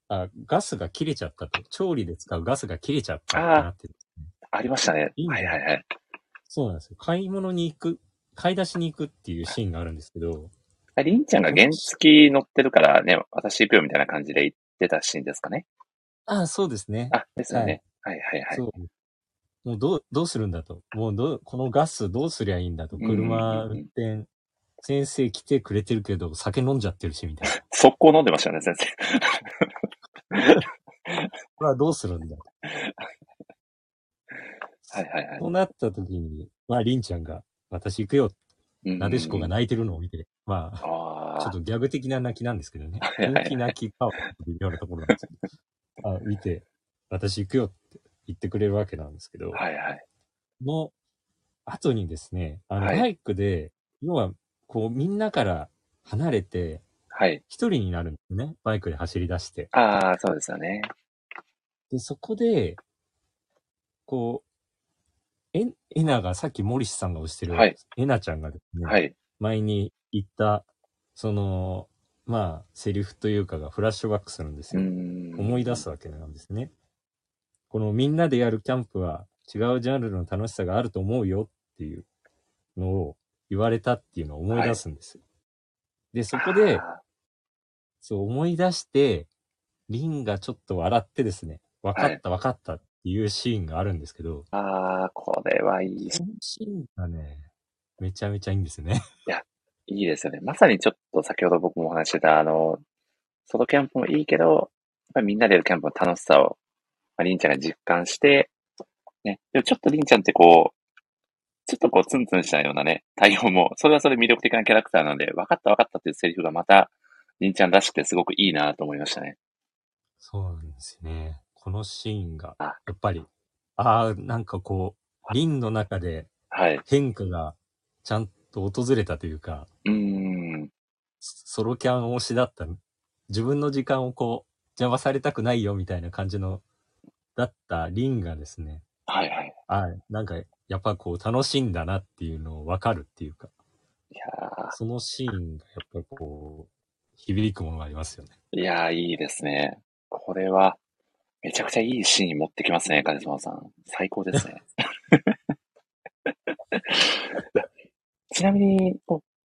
あ、ガスが切れちゃったと。調理で使うガスが切れちゃったなって、ありましたね。いいねはいはいはい。そうなんですよ。買い物に行く、買い出しに行くっていうシーンがあるんですけど、ありんちゃんが原付き乗ってるからね、私行くよみたいな感じで言ってたシーンですかね。あそうですね。あ、ですよね。はいはいはい。そう。もうどう、どうするんだと。もうどう、このガスどうすりゃいいんだと。車運転、先生来てくれてるけど、酒飲んじゃってるし、みたいな。速攻飲んでましたよね、先生。*laughs* これはどうするんだと。はいはいはい。そうなった時に、まあ、りんちゃんが、私行くよ、なでしこが泣いてるのを見て、まあ、あちょっとギャグ的な泣きなんですけどね。大き泣きかは微妙なところなんですけど、あ見て、私行くよって言ってくれるわけなんですけど、はいはい。の後にですね、あの、はいバイクで、要は、こう、みんなから離れて、はい。一人になるんですね。バイクで走り出して。ああ、そうですよね。で、そこで、こう、え、えなが、さっきモリスさんが推してる、はいえなちゃんがですね、はい。前に言った、その、まあ、セリフというかがフラッシュバックするんですうよ。ん。思い出すわけなんですね。このみんなでやるキャンプは違うジャンルの楽しさがあると思うよっていうのを言われたっていうのを思い出すんですよ。で、そこで、あそう思い出して、リンがちょっと笑ってですね、分かった分かったっていうシーンがあるんですけど、ーあー、これはいい。そのシーンがね、めちゃめちゃいいんですよね。いいですよね。まさにちょっと先ほど僕もお話ししてた、あの、ソロキャンプもいいけど、やっぱりみんなでやるキャンプの楽しさを、まあ、りんちゃんが実感して、ね。でもちょっとりんちゃんってこう、ちょっとこうツンツンしたようなね、対応も、それはそれ魅力的なキャラクターなので、分かった分かったっていうセリフがまた、りんちゃんらしくてすごくいいなと思いましたね。そうなんですよね。このシーンが、あやっぱり、ああ、なんかこう、リンの中ではい。変化がちゃんと訪れたというか、うーん。ソロキャン推しだった、自分の時間をこう、邪魔されたくないよみたいな感じの、だったリンがですね、はいはい。あなんか、やっぱこう、楽しいんだなっていうのを分かるっていうか、いやそのシーンがやっぱこう、響くものがありますよね。ー、いやー、いいですね。これは、めちゃくちゃいいシーン持ってきますね、カリスマさん。最高ですね。*laughs* ちなみに、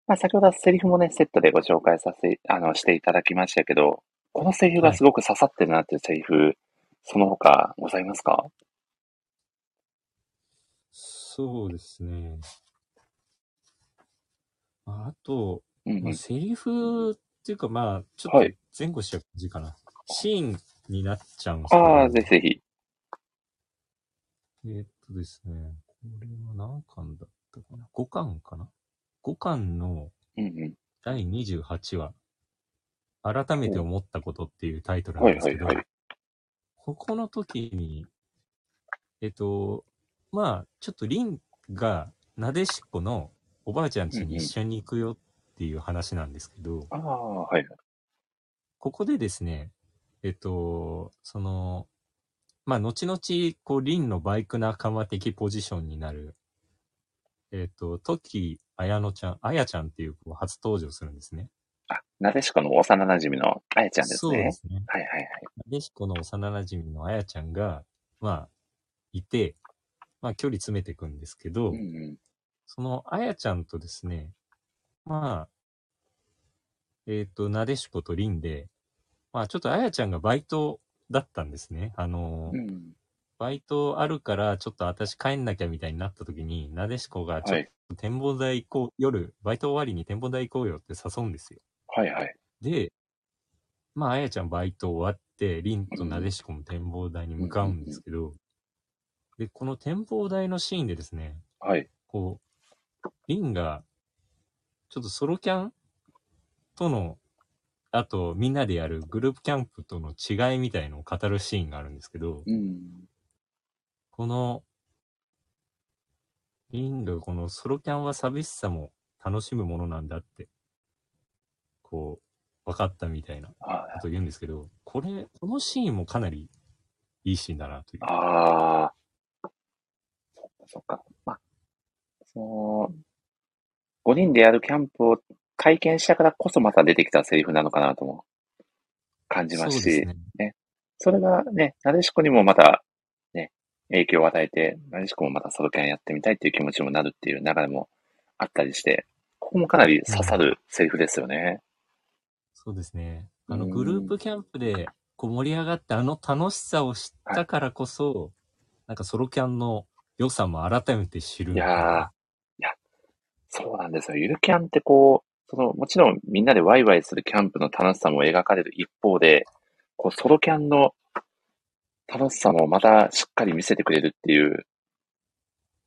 まあ、先ほどはセリフもね、セットでご紹介させ、あの、していただきましたけど、このセリフがすごく刺さってるなっていうセリフ、その他ございますか？そうですね。ああと、まあ、うんうん。セリフっていうかまあ、ちょはいっと前後しちゃう感じかな。シーンになっちゃうんですけど。ああ、ぜひぜひ。えーっとですね、これは何巻だったかな ?5 巻かな ?5 巻のうんうん。第28話、改めて思ったことっていうタイトルなんはいですけど、はいはい。ここの時に、えっと、まあ、ちょっとリンが、なでしこのおばあちゃん家に一緒に行くよっていう話なんですけど、ああ、はい。ここでですね、えっと、その、まあ、後々、こう、リンのバイク仲間的ポジションになる、えっと、トキ、あやのちゃん、あやちゃんっていう子が初登場するんですね。あ、なでしこの幼馴染のあやちゃんですねそうで。すね。はいはいはい。なでしこの幼馴染のあやちゃんが、まあ、いて、まあ、距離詰めていくんですけど、うんうん。そのあやちゃんとですね、まあ、えっ、と、なでしことりんで、まあ、ちょっとあやちゃんがバイトだったんですね。あの、うん。バイトあるから、ちょっと私帰んなきゃみたいになった時に、なでしこがちょっはい。と展望台行こう、夜、バイト終わりに展望台行こうよって誘うんですよ。はいはい。で、まあ、あやちゃんバイト終わって、りんとなでしこも展望台に向かうんですけど、で、この展望台のシーンでですね、はい。こう、リンが、ちょっとソロキャンとの、あとみんなでやるグループキャンプとの違いみたいのを語るシーンがあるんですけど、うん。この、リンがこのソロキャンは寂しさも楽しむものなんだって、こう、分かったみたいなこあとを言うんですけど、これ、このシーンもかなりいいシーンだなという。あー。そっかそっか。まあ、その、5人でやるキャンプを体験したからこそまた出てきたセリフなのかなとも感じますし、そうですね。それがね、なでしこにもまた、ね、影響を与えて、なでしこもまたソロキャンやってみたいっていう気持ちにもなるっていう流れもあったりして、ここもかなり刺さるセリフですよね。そうですね。あの、うんグループキャンプで、こう盛り上がって、あの楽しさを知ったからこそ、なんかソロキャンの良さも改めて知るいやー、いや、そうなんですよ。ゆるキャンってこう、その、もちろんみんなでワイワイするキャンプの楽しさも描かれる一方で、こう、ソロキャンの楽しさもまたしっかり見せてくれるっていう、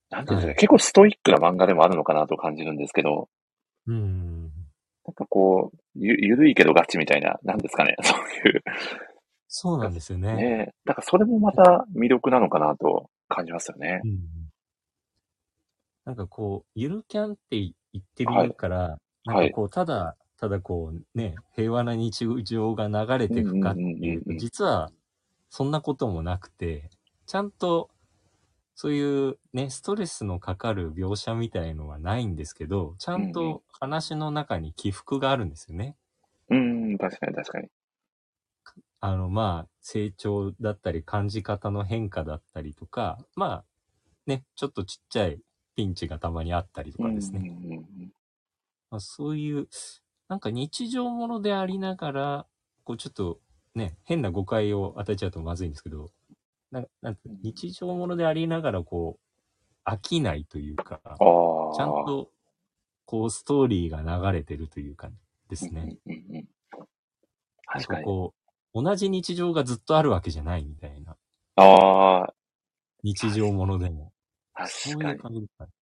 なんていうんですかね、はい結構ストイックな漫画でもあるのかなと感じるんですけど、うん。なんかこう、ゆ、ゆるいけどガチみたいな、なんですかね、*laughs* そういう、そうなんですよね。ね。だからそれもまた魅力なのかなと感じますよねう。ん。なんかこう、ゆるキャンって言ってるから、なんかこう、ただ、ただこうね、平和な日常が流れていくかっていう実はそんなこともなくて、ちゃんとそういうね、ストレスのかかる描写みたいのはないんですけど、ちゃんうんうんと話の中に起伏があるんですよね。うん、確かに確かに。あの、まあ、成長だったり、感じ方の変化だったりとか、まあ、ね、ちょっとちっちゃいピンチがたまにあったりとかですね。うんうんうんまあ、そういう、なんか日常ものでありながら、こうちょっとね、変な誤解を与えちゃうとまずいんですけど、ななんて日常ものでありながら、こう、飽きないというか。ちゃんと、こう、ストーリーが流れてるというかですね。うんうん確かに。かこう、同じ日常がずっとあるわけじゃないみたいな。ああ、日常ものでも。確そうかに。いう感じ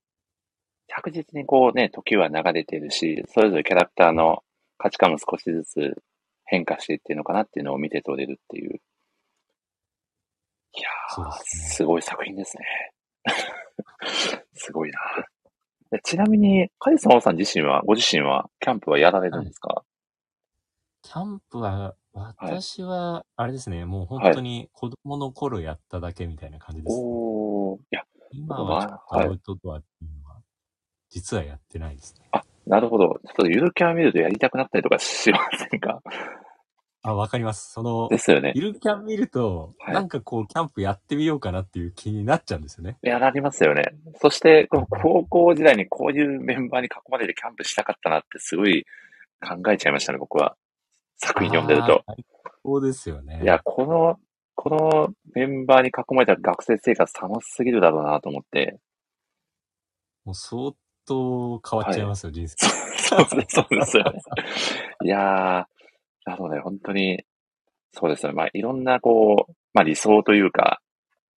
実にこうね、時は流れているし、それぞれキャラクターの価値観も少しずつ変化していってるのかなっていうのを見て取れるっていう。いやー、ねすごい作品ですね。*laughs* すごいな。でちなみに、カリスマさん自身は、ご自身は、キャンプはやられるんですか、キャンプは、私は、あれですね、もう本当に子供の頃やっただけみたいな感じです、ねおー、いや、今はアウトドアっていうのは、実はやってないですね。あ、なるほど。ちょっとゆるキャン見るとやりたくなったりとかしませんか？あ、わかります。そので、すよね。ゆるキャン見ると、はいなんかこう、キャンプやってみようかなっていう気になっちゃうんですよね。いや、なりますよね。そして、この高校時代にこういうメンバーに囲まれてキャンプしたかったなってすごい考えちゃいましたね、僕は。作品読んでると。あー。そうですよね。いや、この、このメンバーに囲まれた学生生活楽しすぎるだろうなと思って。もう相当変わっちゃいますよ、人生。*laughs* そうです、そうですよね。いやー、なので本当に、そうですね。まあ、いろんなこう、まあ理想というか、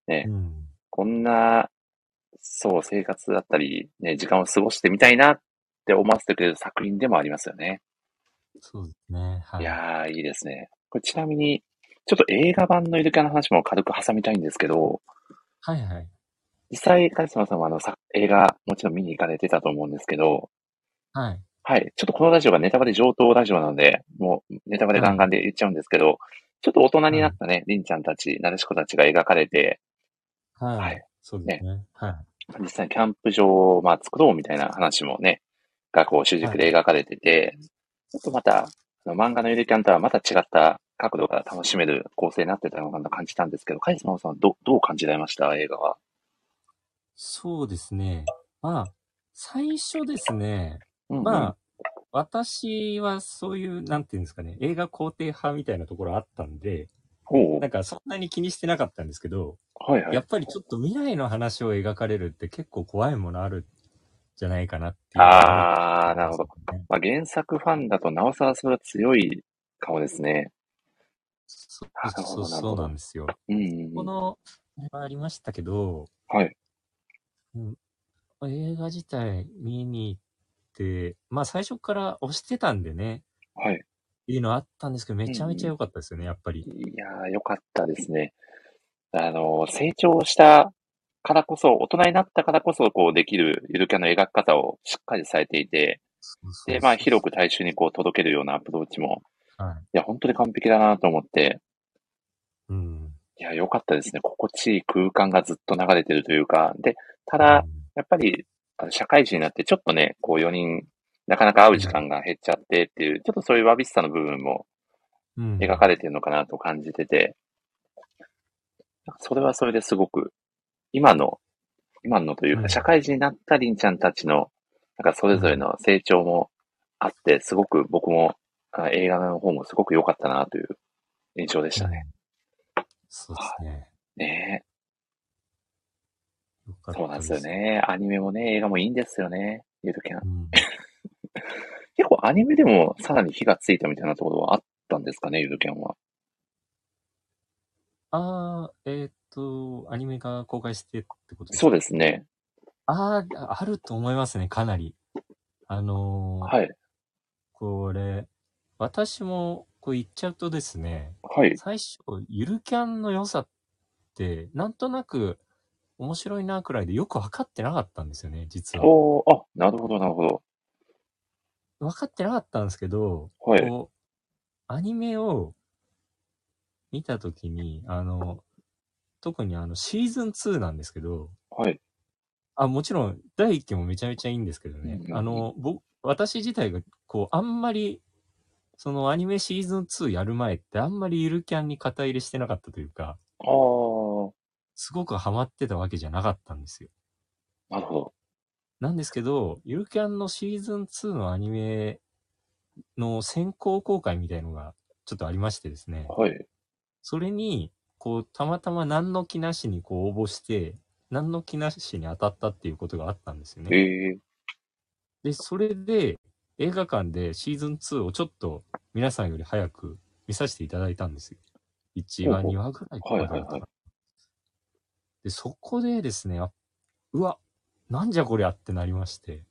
ね、うん。こんな、そう、生活だったり、ね、時間を過ごしてみたいなって思わせてくれる作品でもありますよね。そうですね。はいい。やー、いいですね。これちなみに、ちょっと映画版のゆるキャンの話も軽く挟みたいんですけど、はいはい。実際、カリスマさんはあのさ映画、もちろん見に行かれてたと思うんですけど、はい。はい。ちょっとこのラジオがネタバレ上等ラジオなので、もうネタバレガンガンで言っちゃうんですけど、ちょっと大人になったね、りんちゃんたち、なでしこたちが描かれて、はい。はいそうですね。はい。実際にキャンプ場を、まあ、作ろうみたいな話もね、がこう主軸で描かれてて、ちょっとまた、漫画のゆるキャンとはまた違った角度から楽しめる構成になってたのかなと感じたんですけど、カイスマさんはどどう感じられました？映画は。そうですね。まあ、最初ですね、まあ、私はそういう、なんていうんですかね、映画肯定派みたいなところあったんで、なんかそんなに気にしてなかったんですけど、はいはい。やっぱりちょっと未来の話を描かれるって結構怖いものあるんじゃないかなっていう。あー、なるほど。ね。まあ、原作ファンだとなおさらそれは強いかもですね。そうそうそうなんですよ。うんうんうん。この、ありましたけど、はい。うん、映画自体見に行って、まあ最初から推してたんでね、はい。いいのあったんですけど、めちゃめちゃ良かったですよね、やっぱり。いやー、よかったですね。あの、成長したからこそ、大人になったからこそ、こう、できるゆるキャンの描き方をしっかりされていて、で、まあ、広く大衆にこう、届けるようなアプローチも、はい。いや、本当に完璧だなと思って、うん。いや、よかったですね。心地いい空間がずっと流れてるというか、で、ただ、やっぱり、あの社会人になってちょっとね、こう4人、なかなか会う時間が減っちゃってっていう、ちょっとそういうわびしさの部分もうん、描かれてるのかなと感じてて、それはそれですごく、今の、今のというか、うん。社会人になったりんちゃんたちの、なんかそれぞれの成長もあって、すごく僕も、あ映画の方もすごく良かったなという印象でしたね。うん。そうですね。ねよかったそうなんですよ。ね。アニメもね、映画もいいんですよね。ゆるキャン。うん、*laughs* 結構アニメでもさらに火がついたみたいなところはあったんですかね、ゆるキャンは。ああ、えーっと、アニメが公開してってことですそうかですね。ああ、あると思いますね、かなり。あのーはい。これ、私もこう言っちゃうとですね、はい。最初、ゆるキャンの良さって、なんとなく面白いなくらいでよく分かってなかったんですよね、実は。おー、あ、なるほど、なるほど。分かってなかったんですけど、はい。こう、アニメを見たときに、あの、特にあの、シーズン2なんですけど、はい。あ、もちろん、第1期もめちゃめちゃいいんですけどね。うんあの、僕、私自体が、こう、あんまり、そのアニメシーズン2やる前ってあんまりゆるキャンに肩入れしてなかったというか、あー、すごくハマってたわけじゃなかったんですよ。なるほど。なんですけど、ゆるキャンのシーズン2のアニメの先行公開みたいのがちょっとありましてですね。はい。それに、こう、たまたま何の気なしにこう応募して、何の気なしに当たったっていうことがあったんですよね。えー、で、それで映画館でシーズン2をちょっと皆さんより早く見させていただいたんですよ。1話、ほうほう2話ぐらいとかだったかなはいはいはで、そこでですね、あうわ、なんじゃこりゃってなりまして、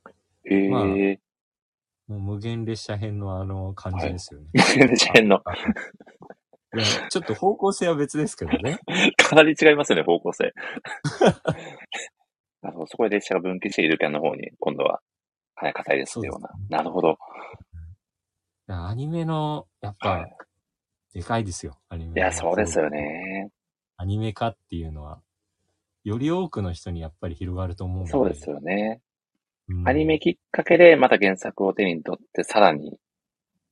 えー、まあもう無限列車編のあの感じですよね。全然の、いや、ちょっと方向性は別ですけどね。*laughs* かなり違いますよね、方向性。なるほど。そこで列車が分岐しているキャンの方に、今度は、金かたいですような。なるほど。アニメの、やっはぱ、でかいですよ、アニメの。いや、そうですよ。ね。アニメ化っていうのは、より多くの人にやっぱり広がると思うので。そうですよね。うんアニメきっかけで、また原作を手に取って、さらにっ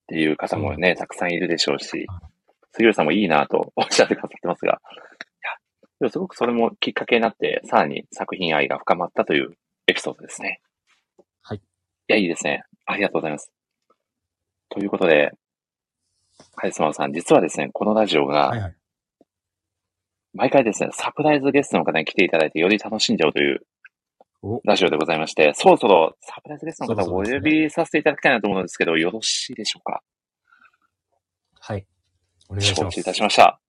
ていう方もね、たくさんいるでしょうし、杉浦さんもいいなとおっしゃってくださってますが、いや、すごくそれもきっかけになって、さらに作品愛が深まったというエピソードですね。はい。いや、いいですね。ありがとうございます。ということで、カリスマさん、実はですね、このラジオが、はいはい。毎回ですね、サプライズゲストの方に来ていただいて、より楽しんじゃおうというお、ラジオでございまして、そろそろサプライズゲストの方をお呼びさせていただきたいなと思うんですけど、よろしいでしょうか？はい。お願いします。承知いたしました。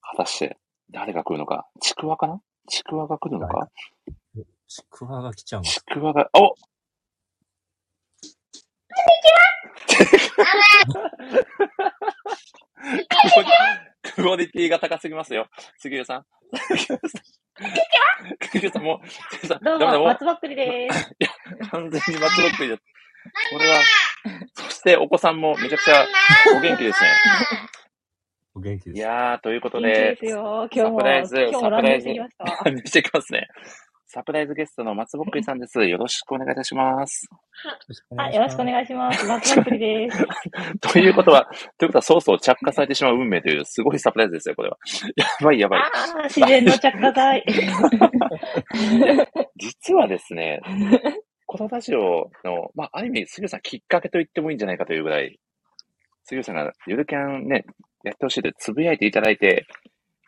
果たして、誰が来るのか？ちくわかな？ちくわが来るのか？ちくわが来ちゃうんです。ちくわが、お *laughs* クオリティが高すぎますよ。杉浦さん。杉浦さんもう、杉浦さん、*laughs* どうも、ダメだもう松ぼっくりです。完全に松ぼっくりだ。これは、そしてお子さんもめちゃくちゃお元気ですね。お元気です。いやー、ということでで、サプライズ今日もランニングしてきサました。見せてきますね。サプライズゲストの松ぼっくりさんです。よろしくお願いいたします。あ、よろしくお願いします。松ぼっくりです。*laughs* ということは、ということは、そうそう着火されてしまう運命という、すごいサプライズですよ、これは。やばいやばい。ああ、自然の着火剤。*laughs* 実はですね、このラジオの、まあ、ある意味、杉浦さんきっかけと言ってもいいんじゃないかというぐらい、杉浦さんがゆるキャンね、やってほしいとつぶやいていただいて、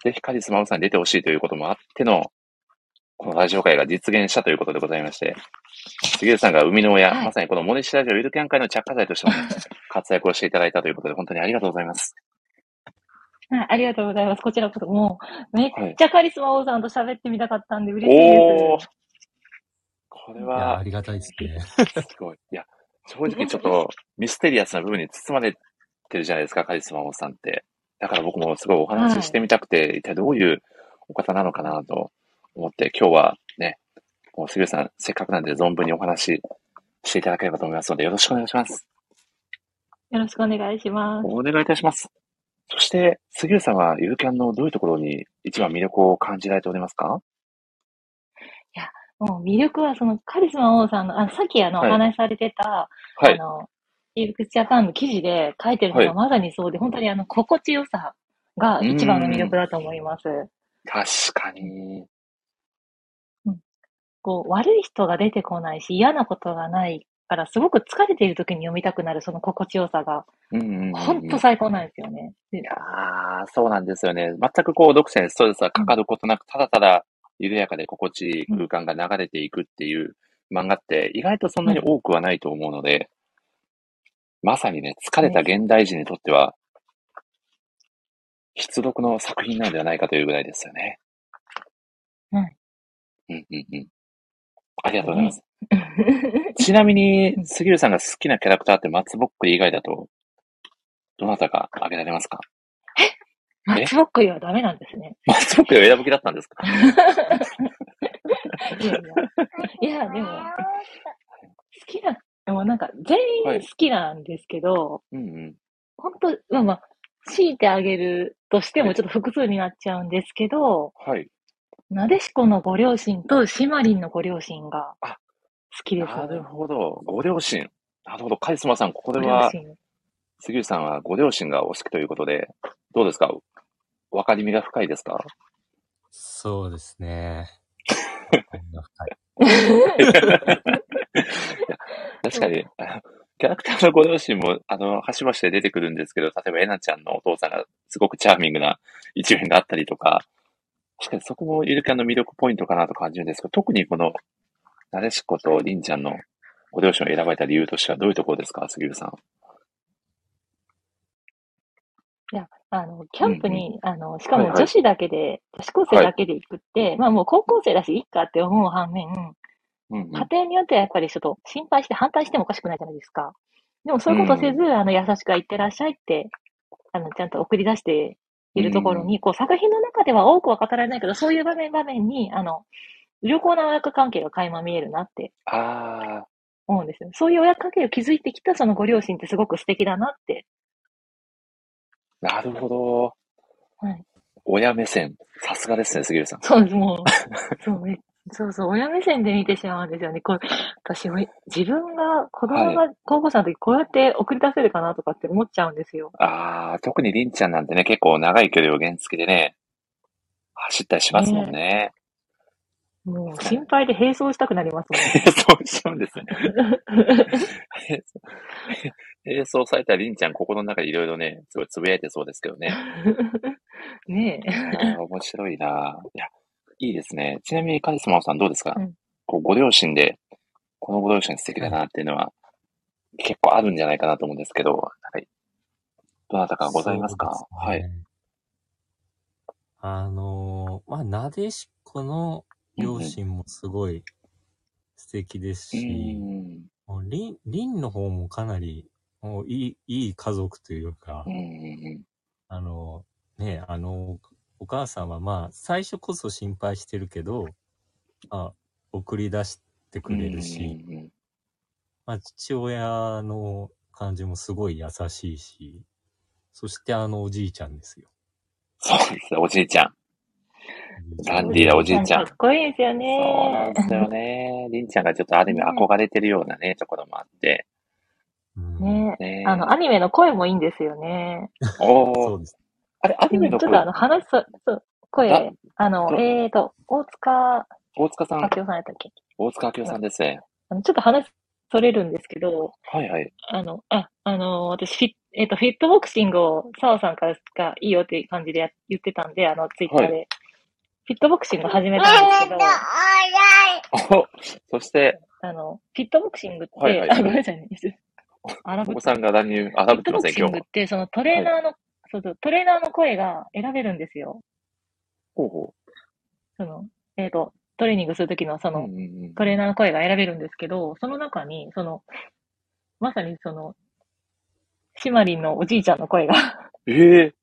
ぜひカリスマオさんに出てほしいということもあっての、このラジオ会が実現したということでございまして、杉浦さんが生みの親、はいまさにこのモネシラジオキャン会の着火剤としてもね、活躍をしていただいたということで、本当にありがとうございます。はいありがとうございます。こちらこそ、もう、めっちゃカリスマ王さんと喋ってみたかったんで嬉しいです。これいや、はあ、りがたいですね。すごい。いや、正直ちょっとミステリアスな部分に包まれてるじゃないですか、カリスマ王さんって。だから僕もすごいお話ししてみたくて、一体どういうお方なのかなと思って、今日はね、もう杉浦さん、せっかくなんで存分にお話ししていただければと思いますので、よろしくお願いします。よろしくお願いします。お願いいたします。そして、杉浦さんはゆるキャンのどういうところに一番魅力を感じられておりますか？もう魅力は、そのカリスマ王さんの、あさっきあの、おはい話しされてた、はい。あの、イルクスジャパンの記事で書いてるのはいがまさにそうで、本当にあの、心地よさが一番の魅力だと思います。確かに。こう、悪い人が出てこないし、嫌なことがないから、すごく疲れている時に読みたくなるその心地よさが、うん最高なんですよね。でいやー、そうなんですよね。全くこう、読者にストレスがかかることなく、ただただ緩やかで心地いい空間が流れていくっていう漫画って、意外とそんなに多くはないと思うので、まさにね、疲れた現代人にとっては、必読の作品なんではないかというぐらいですよね。うん。うんうんうん。ありがとうございます。*laughs* ちなみに、杉浦さんが好きなキャラクターって松ぼっくり以外だと、どなたか挙げられますか？松ぼっくりはダメなんですね。松ぼっくりを選ぶ気だったんですか？*laughs* いやいや。でも、好きな、でもなんか全員好きなんですけど、うんうん。本当まあまあ、強いてあげるとしてもちょっと複数になっちゃうんですけど、はい。なでしこのご両親とシマリンのご両親があ好きですなるね。ほど。ご両親。なるほど。カリスマさん、ここでは、親。杉浦さんはご両親がお好きということで、どうですか？わかりみが深いですか？そうですね。*laughs* *laughs* 確かに、キャラクターのご両親も、あの、端々で出てくるんですけど、例えば、えなちゃんのお父さんがすごくチャーミングな一面があったりとか、確かにそこもゆるキャンの魅力ポイントかなと感じるんですけど、特にこの、なでしことりんちゃんのご両親を選ばれた理由としてはどういうところですか？杉浦さん。いや、あの、キャンプに、あの、しかはいはいも女子だけで、女子高生だけで行くって、まあもう高校生だし、いっかって思う反面、うんうん。家庭によってはやっぱりちょっと心配して反対してもおかしくないじゃないですか。でもそういうことせず、あの、優しく言ってらっしゃいって、あの、ちゃんと送り出しているところに、こう、作品の中では多くは語られないけど、そういう場面場面に、あの、良好な親子関係が垣間見えるなってあ思うんですよ。そういう親子関係を築いてきたそのご両親ってすごく素敵だなって。ー、なるほど。はい。親目線。さすがですね、杉浦さん。そうです、もう、そうね。そうそう、親目線で見てしまうんですよね。こう私、自分が子供が高校生の時こうやって送り出せるかなとかって思っちゃうんですよ。ああ、特にりんちゃんなんてね、結構長い距離を原付でね、走ったりしますもんね。もう心配で並走したくなりますそうしちゃうんですね。*laughs* 並走されたりんちゃん、心の中でいろいろね、すごいつぶやいてそうですけどね。もん。ねえ。面白いな。いや、いいですね。ちなみにカリスマさんどうですか、うんこうご両親で、このご両親素敵だなっていうのは、結構あるんじゃないかなと思うんですけど、はい。どなたかございますか？そうはい。あのーまあ、なでしこの両親もすごい素敵ですうし、うりん、りんの方もかなり、もういい、いい家族というかうん、うんあの、ね、あの、お母さんはまあ、最初こそ心配してるけど、あ、送り出してくれるし、うんうんうんまあ、父親の感じもすごい優しいし、そしてあのおじいちゃんですよ。そうですね、おじいちゃん。ダンディーなおじいちゃんかっこいいですよそうなんね。ですよね。りんちゃんがちょっとある意味憧れてるようなね、ところもあって。うんねえ。ねあの、アニメの声もいいんですよね。おー。そうです。あれ、アニメの声ちょっとあの、話す、そう、声あ、あの、どえーと、大塚大塚さん明、夫さんやったっけ？大塚明夫さんですね。あの、ちょっと話それるんですけど、はいはい。あの、あ、あの、私、フィッ、えっ、と、フィットボクシングを澤さんからがいいよっていう感じでや言ってたんで、あの、ツイッターで。フィットボクシング始めたんですけど、お *laughs* そして、あの、フィットボクシングって、はいはいあ、ごめんなさいね。アラブお子さんが乱入、あ、ラブってません、フィットボクシ。ングって、そのトレーナーの、そうそう、トレーナーの声が選べるんですよ。ほうほその、えっ、と、トレーニングするときのそう。うんの、うんうん。トレーナーの声が選べるんですけど、その中に、その、まさにその、シマリンのおじいちゃんの声がええ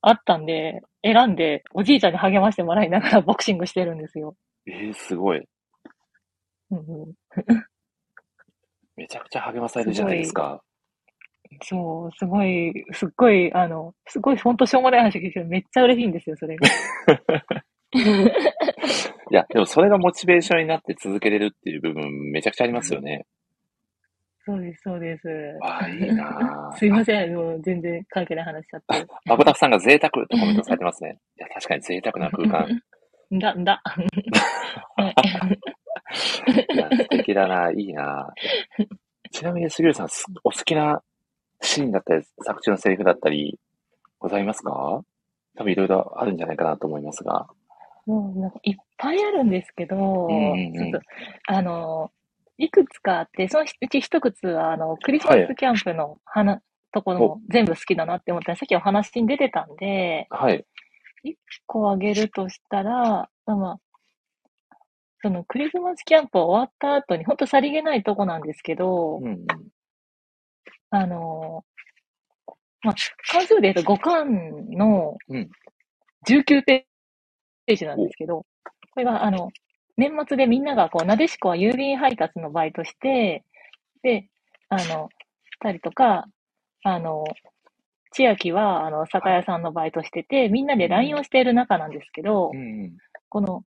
あったんで、選んで、おじいちゃんに励ましてもらいながら *laughs* ボクシングしてるんですよ。ええすごい。うんうん、めちゃくちゃ励まされるじゃないですか。そう、すごい、すっごい、あの、すごい、ほんとしょうもない話ですけど、めっちゃ嬉しいんですよ、それが。*laughs* いや、でもそれがモチベーションになって続けれるっていう部分、めちゃくちゃありますよね。そうです、そうです。わあ、いいなぁ。*laughs* すいません、もう全然関係ない話しちゃって。まぶたくさんが贅沢ってコメントされてますね。いや、確かに贅沢な空間。*laughs* んだ、んだ。はいいや、素敵だな、いいな。ちなみに、杉浦さん、すお好きなシーンだったり、作中のセリフだったり、ございますか？多分いろいろあるんじゃないかなと思いますが。もうなんかいっぱいあるんですけど、うんうんうんちょっとあの、いくつかあって、そのうち一つは、あの、クリスマスキャンプの花、ところも全部好きだなって思ったら、さっきお話に出てたんで、はい。こうあげるとしたら、まあ、そのクリスマスキャンプ終わった後に、ほんとさりげないとこなんですけど、うんうん。あのーまあ、関数で言うと5巻のうん19ページなんですけど、これが、あの、年末でみんなが、こう、なでしこは郵便配達のバイトして、で、あの、たりとか、あの、千秋は、あの、酒屋さんのバイトしてて、みんなで LINE をしている中なんですけど、うんうん。この、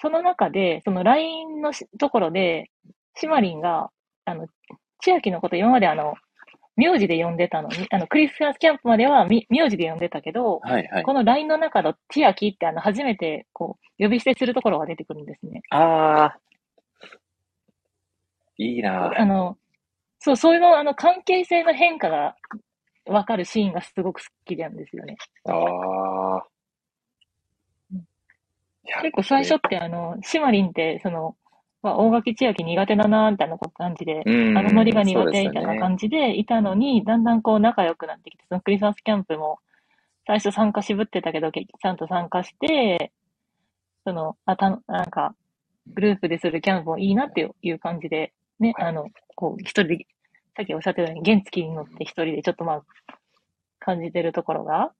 その中で、その LINE のしところで、シマリンが、あの、千秋のこと今まであの、名字で呼んでたのに、あの、クリスマスキャンプまではみ名字で呼んでたけど、はいはい。この LINE の中の千秋ってあの、初めて、こう、呼び捨てするところが出てくるんですね。あー。いいなあの、そう、そういうの、あの、関係性の変化がわかるシーンがすごく好きなんですよね。あー。うんいや結構最初ってあの、シマリンって、その、まあ、大垣千秋苦手だな、みたいな感じで、うん。あのノリが苦手みたいな感じでいたのに、だんだんこう仲良くなってきて、そのクリスマスキャンプも最初参加しぶってたけど、ちゃんと参加して、その、あた、なんか、グループでするキャンプもいいなっていう感じで、ね、あの、こう、一人で、さっきおっしゃったように原付に乗って一人でちょっとまあ、感じてるところが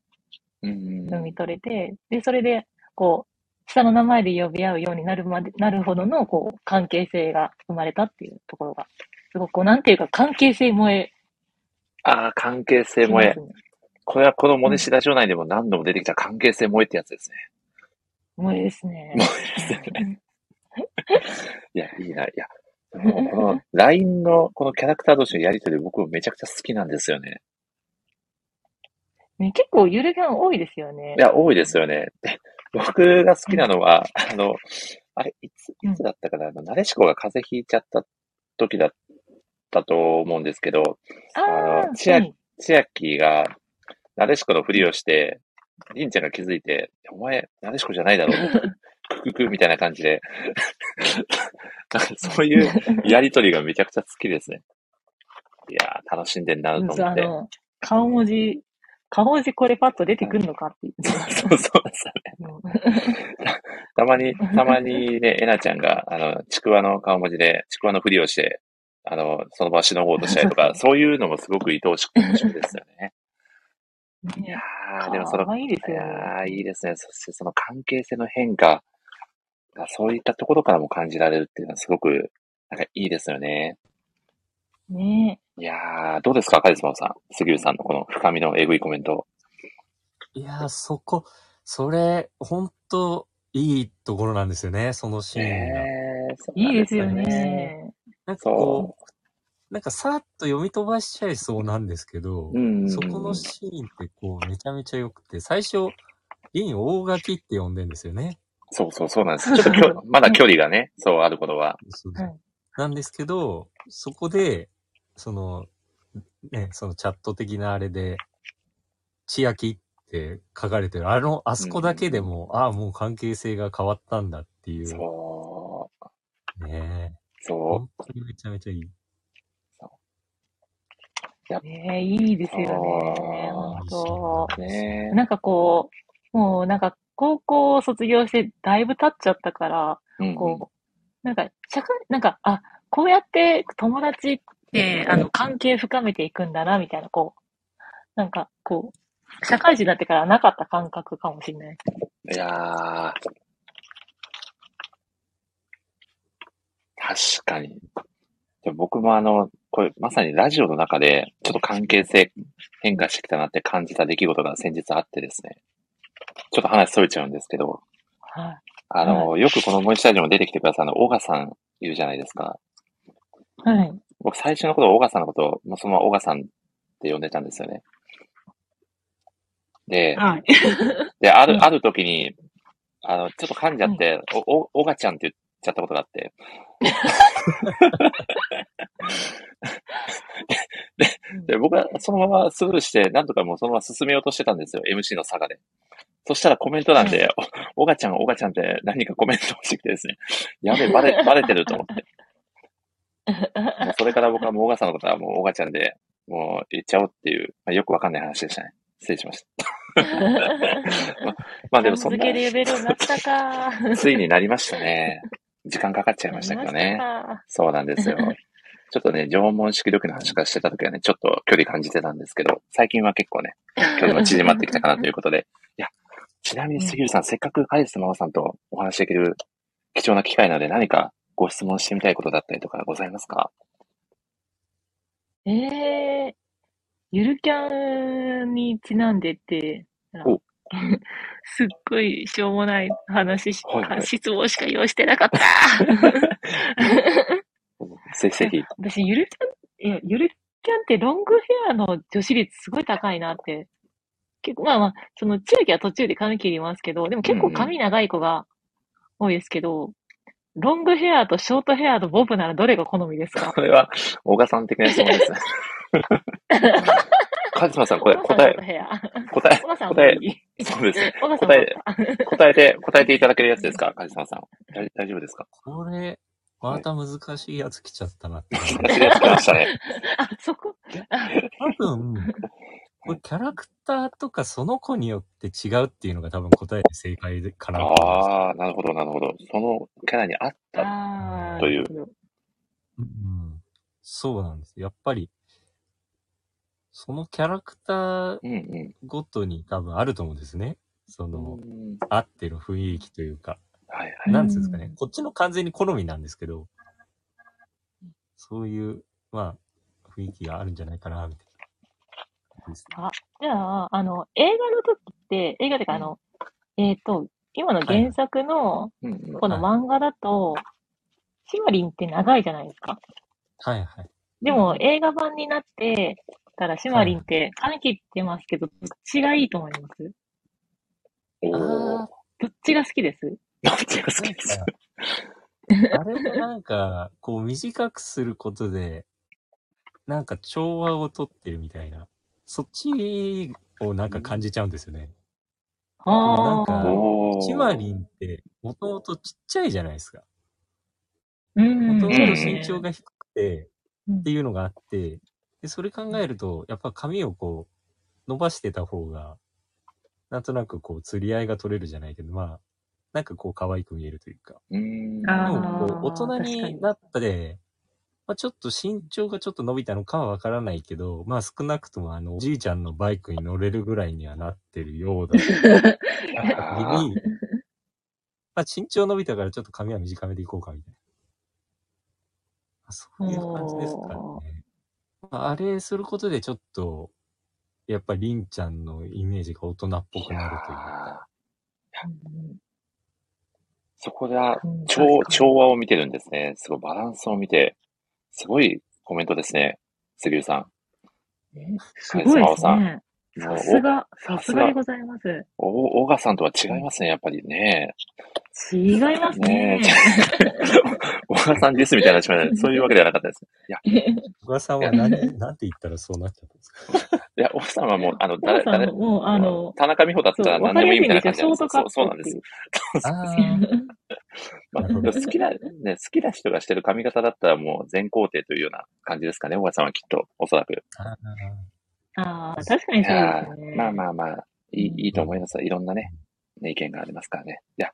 読み取れて、で、それで、こう、下の名前で呼び合うようになるまで、なるほどの、こう、関係性が生まれたっていうところが、すごく、こう、なんていうか、関係性萌えああ、関係性し萌え。これはこのモネシラジオ内でも何度も出てきた関係性萌えってやつですね。萌えですね。萌えですね。いや、いいな。いや、この LINE のこのキャラクター同士のやりとり僕めちゃくちゃ好きなんですよね。ね結構ゆるキャン多いですよねい。や、多いですよね。で僕が好きなのは、あの、あれ、いつ、いつだったかな、あの、なでしこが風邪ひいちゃった時だったと思うんですけど、あの千秋はい。千秋が、なでしこのふりをして、りんちゃんが気づいて、お前、なでしこじゃないだろう、クククみたいな感じで、*laughs* なんかそういうやりとりがめちゃくちゃ好きですね。いやー、楽しんでんなとうん思って。顔文字、顔文字これパッと出てくるのかっていう。そうそうね。たまに、たまにね、えなちゃんが、あの、ちくわの顔文字で、ちくわのふりをして、あの、その場しのごうとしたりとか、そういうのもすごく愛おしく面白いですよね。いやー、でもその、いいですね。や、いいですね。そしてその関係性の変化が、そういったところからも感じられるっていうのはすごく、なんかいいですよね。ねいやー、どうですか、カリスマさん。杉浦さんのこの深みのえぐいコメント。いやー、そこ、それ、ほんと、いいところなんですよね、そのシーンが。えー、そういないんですよ。ね。なんかそこう、なんかさーっと読み飛ばしちゃいそうなんですけど、うん。そこのシーンってこう、めちゃめちゃ良くて、最初、リン大垣って呼んでんですよね。そうそうそうなんです。ちょっとまだ距離がね、そうあることは。そうそうはいなんですけど、そこで、その、ね、そのチャット的なあれで、千秋って書かれてる、あの、あそこだけでも、ああ、もう関係性が変わったんだっていう。そう。ねそ本当にめちゃめちゃいい。ねいいですよね。そう本当う。ねなんかこう、もうなんか高校を卒業してだいぶ経っちゃったから、うんこう、なんか社会、なんか、あ、こうやって友達って、あの、関係深めていくんだな、みたいな、こう、なんか、こう、社会人になってからなかった感覚かもしれない。いやー。確かに。で僕もあの、これまさにラジオの中で、ちょっと関係性変化してきたなって感じた出来事が先日あってですね。ちょっと話それちゃうんですけど、はい。あの、よくこの森下ジオも出てきてくださるあの、オガさんいるじゃないですか。はい。僕最初のこと、オガさんのことを、もうそのままオガさんって呼んでたんですよね。で、はい。*laughs* で、ある、うんある時に、あの、ちょっと噛んじゃって、お、お、おがちゃんって言っちゃったことがあって。*laughs* で、で僕はそのままスルーして、なんとかもうそのまま進めようとしてたんですよ。MC の差がで。そしたらコメント欄で、お、おがちゃん、おがちゃんって何かコメントをしてきてですね。やべえ、バレ、バレてると思って。もうそれから僕はもうおがさんのことはもうおがちゃんでもう言っちゃおうっていう、まあ、よくわかんない話でしたね。失礼しました。*laughs* まあでもそんなで言えるようになったか。ついになりましたね。時間かかっちゃいましたけどね。そうなんですよ。ちょっとね、縄文式力の話からしてた時はね、ちょっと距離感じてたんですけど、最近は結構ね、距離も縮まってきたかなということで。いや、ちなみに杉浦さん、せっかくカリスマオさんとお話しできる貴重な機会なので、何かご質問してみたいことだったりとかございますか？たえー、ゆるキャンにちなんでって、お *laughs* すっごいしょうもない話し、はいはい質問しか用意してなかった。*laughs* ぜひぜひ。*laughs* 私、ゆるキャン、いや、ゆるキャンってロングヘアの女子率すごい高いなって。結構、まあまあ、その中期は途中で髪切りますけど、でも結構髪長い子が多いですけど、ロングヘアとショートヘアとボブならどれが好みですか？これは、小川さん的な質問ですね。*laughs* カリスマさん、これ答え。答え、答え。そうです。答えも答えて、答えていただけるやつですか？カリスマさん。大大丈夫ですか？これ、また難しいやつ来ちゃったなって感じ。間違えてきましたね。*laughs* あ、そこ？あ多分、これキャラクターとかその子によって違うっていうのが多分答えで正解かなと思います。ああ、なるほど、なるほど。そのキャラに合った。といううん、そうなんです。やっぱり、そのキャラクターうんうん。ごとに多分あると思うんですね。その、うん合ってる雰囲気というか、はいはい。うんなんですかね。こっちの完全に好みなんですけど、そういう、まあ、雰囲気があるんじゃないかな、みたいな。ですね。じゃあ、あの、映画の時って、映画ってか、あの、えっ、と、今の原作の、うんうん。この漫画だと、シマリンって長いじゃないですか。はいはい。でも、映画版になって、たらシマリンって髪切ってますけど、どっちがいいと思います？おー。あどっちが好きです？どっちが好きです？ー *laughs* あれもなんか、こう短くすることで、なんか調和をとってるみたいな、そっちをなんか感じちゃうんですよね。なんかおー。シマリンって、もともとちっちゃいじゃないですか。うん。もともとうん身長が低くて、うんっていうのがあって、で、それ考えると、やっぱ髪をこう、伸ばしてた方が、なんとなくこう、釣り合いが取れるじゃないけど、まあ、なんかこう、可愛く見えるというか。うでも、こう、大人になったで、まあ、ちょっと身長がちょっと伸びたのかはわからないけど、まあ少なくともあの、おじいちゃんのバイクに乗れるぐらいにはなってるようだに、*laughs* まあ身長伸びたからちょっと髪は短めでいこうかみたいな。あそういう感じですかおね。まあ、あれすることでちょっと、やっぱりりんちゃんのイメージが大人っぽくなるというか。うんそこがうん調調和を見てるんですね。すごいバランスを見て、すごいコメントですね。杉浦さねすごいですね。さすが、おさすがでございます。お、オーガさんとは違いますね、やっぱりね。違いますね。*laughs* 小川さんですみたいな話は *laughs* そういうわけではなかったです。いや、小川さんは何、*laughs* なんて言ったらそうなっちゃったんですか？いや、小川さんはもう、あの、誰、誰も、、もう、あの、田中美穂だったら何でもいいみたいな感じなんですそうそうなんです。あまあ、好きな、ね、好きな人がしてる髪型だったらもう全肯定というような感じですかね、小川さんはきっと、おそらく。あ。ああ、確かにいそうやですね。ーまあまあまあ、いい、いいと思います。いろんなね、ね意見がありますからね。いや、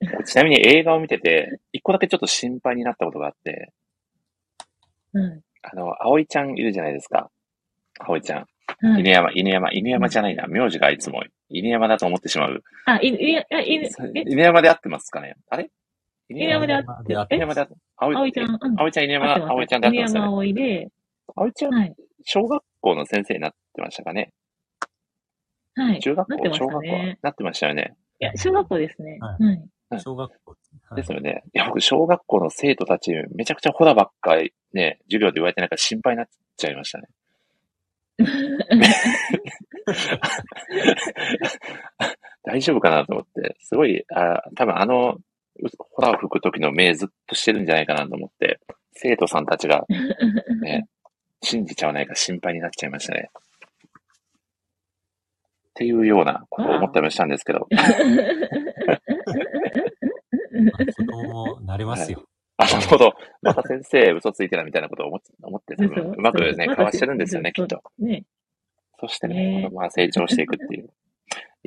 *laughs* ちなみに映画を見てて、一個だけちょっと心配になったことがあって、うん。あの、葵ちゃんいるじゃないですか。葵ちゃん。はい犬山、犬山、犬山じゃないな。名字がいつも犬山だと思ってしまう。あ、い、い、い、い、え、犬山で合ってますかねあれ？犬山であって犬山え？犬山で合って、葵葵ちゃん、うん。葵ちゃん、犬山、葵ちゃんで合ってます犬山。葵で、葵ちゃん、はい。小学校の先生になってましたかねはい。中学校、なってました小学校？ね。なってましたよね。いや、小学校ですね。ははい。小学校。はいですよね。いや、僕、小学校の生徒たち、めちゃくちゃホラばっかりね、授業で言われてなんか心配になっちゃいましたね。*laughs* 大丈夫かなと思って、すごい、あ多分あの、うホラを吹く時の目ずっとしてるんじゃないかなと思って、生徒さんたちがね、信じちゃわないか心配になっちゃいましたね。っていうようなことを思ったりもしたんですけど、まあ子供も慣れますよ。あ、なるほど。また先生、嘘ついてるみたいなことを思って、思って多分そううまくね、かわしてるんですよね、きっと。ね。そしてね、ねこのまま成長していくっていう。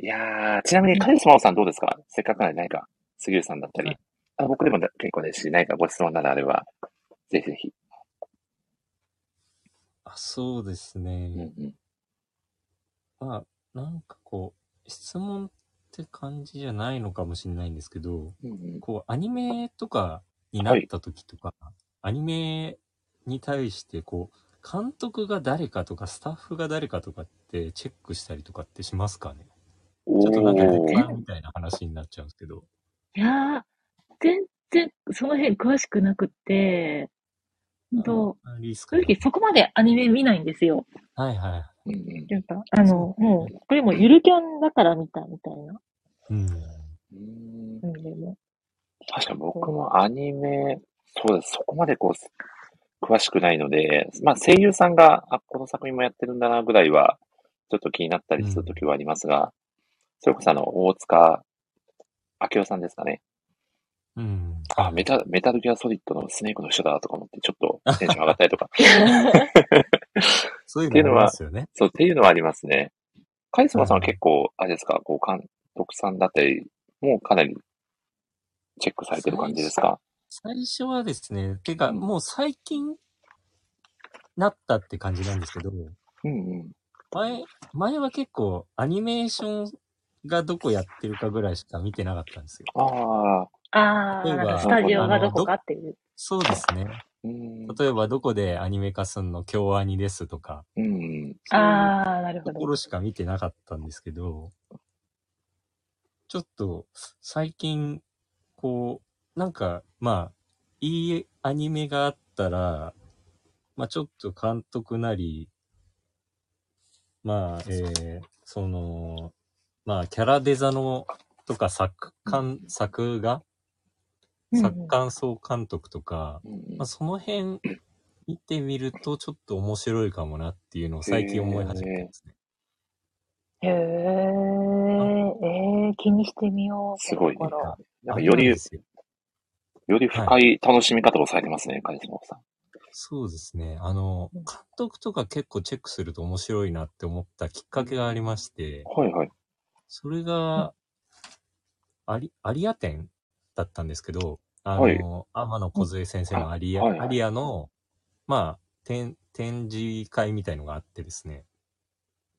いやー、ちなみにカリスマさんどうですか？せっかくなので何か、杉浦さんだったり、はいあ僕でも結構ですし、何かご質問などあれば、ぜひぜひ。あそうですうんね。うん。まあ、なんかこう、質問って感じじゃないのかもしれないんですけど、うんうんこう、アニメとかになった時とか、アニメに対して、こう、監督が誰かとか、スタッフが誰かとかってチェックしたりとかってしますかね？おちょっとなんかー鉄板みたいな話になっちゃうんですけど。いやー、全然その辺詳しくなくって、と、正直そこまでアニメ見ないんですよ。はいはい。うんうんなんか、あの、もう、これもゆるキャンだから見たみたいな。うん。うんうん、でも。確かに僕もアニメ、そうです。そこまでこう、詳しくないので、まあ声優さんが、あ、この作品もやってるんだなぐらいは、ちょっと気になったりするときはありますが、それこそあの、大塚明夫さんですかね。うん。あ、メタ、メタルギアソリッドのスネークの人だとか思って、ちょっと *laughs* テンション上がったりとか。そういうのありますよね。そう、っていうのはありますね。カリスマさんは結構、あれですか、こう、監督さんだったり、もうかなりチェックされてる感じですか？最初はですね、てか、もう最近、なったって感じなんですけど、うんうん。前、前は結構アニメーションがどこやってるかぐらいしか見てなかったんですよ。ああ、あー、例えばなんかスタジオがどこかっていう。そうですね。うん。例えばどこでアニメ化すんの京アニですとか、うん。そういうあー、なるほど。ところしか見てなかったんですけど、ちょっと最近、こう、なんか、まあ、いいアニメがあったら、まあちょっと監督なり、まあ、えー、その、まあキャラデザのとか作監、作画うんうん作監総監督とか、うんまあ、その辺見てみるとちょっと面白いかもなっていうのを最近思い始めてますね。へー、えー、気にしてみよう。すごいなんかよりよより深い楽しみ方をされてますね、カリスマさん。そうですね。あの、監督とか結構チェックすると面白いなって思ったきっかけがありまして、はいはい。それが、アリ、アリア展だったんですけど、あはい。の、天野梢先生のアリア、はいはい。アリアの、まあ、展、展示会みたいのがあってですね、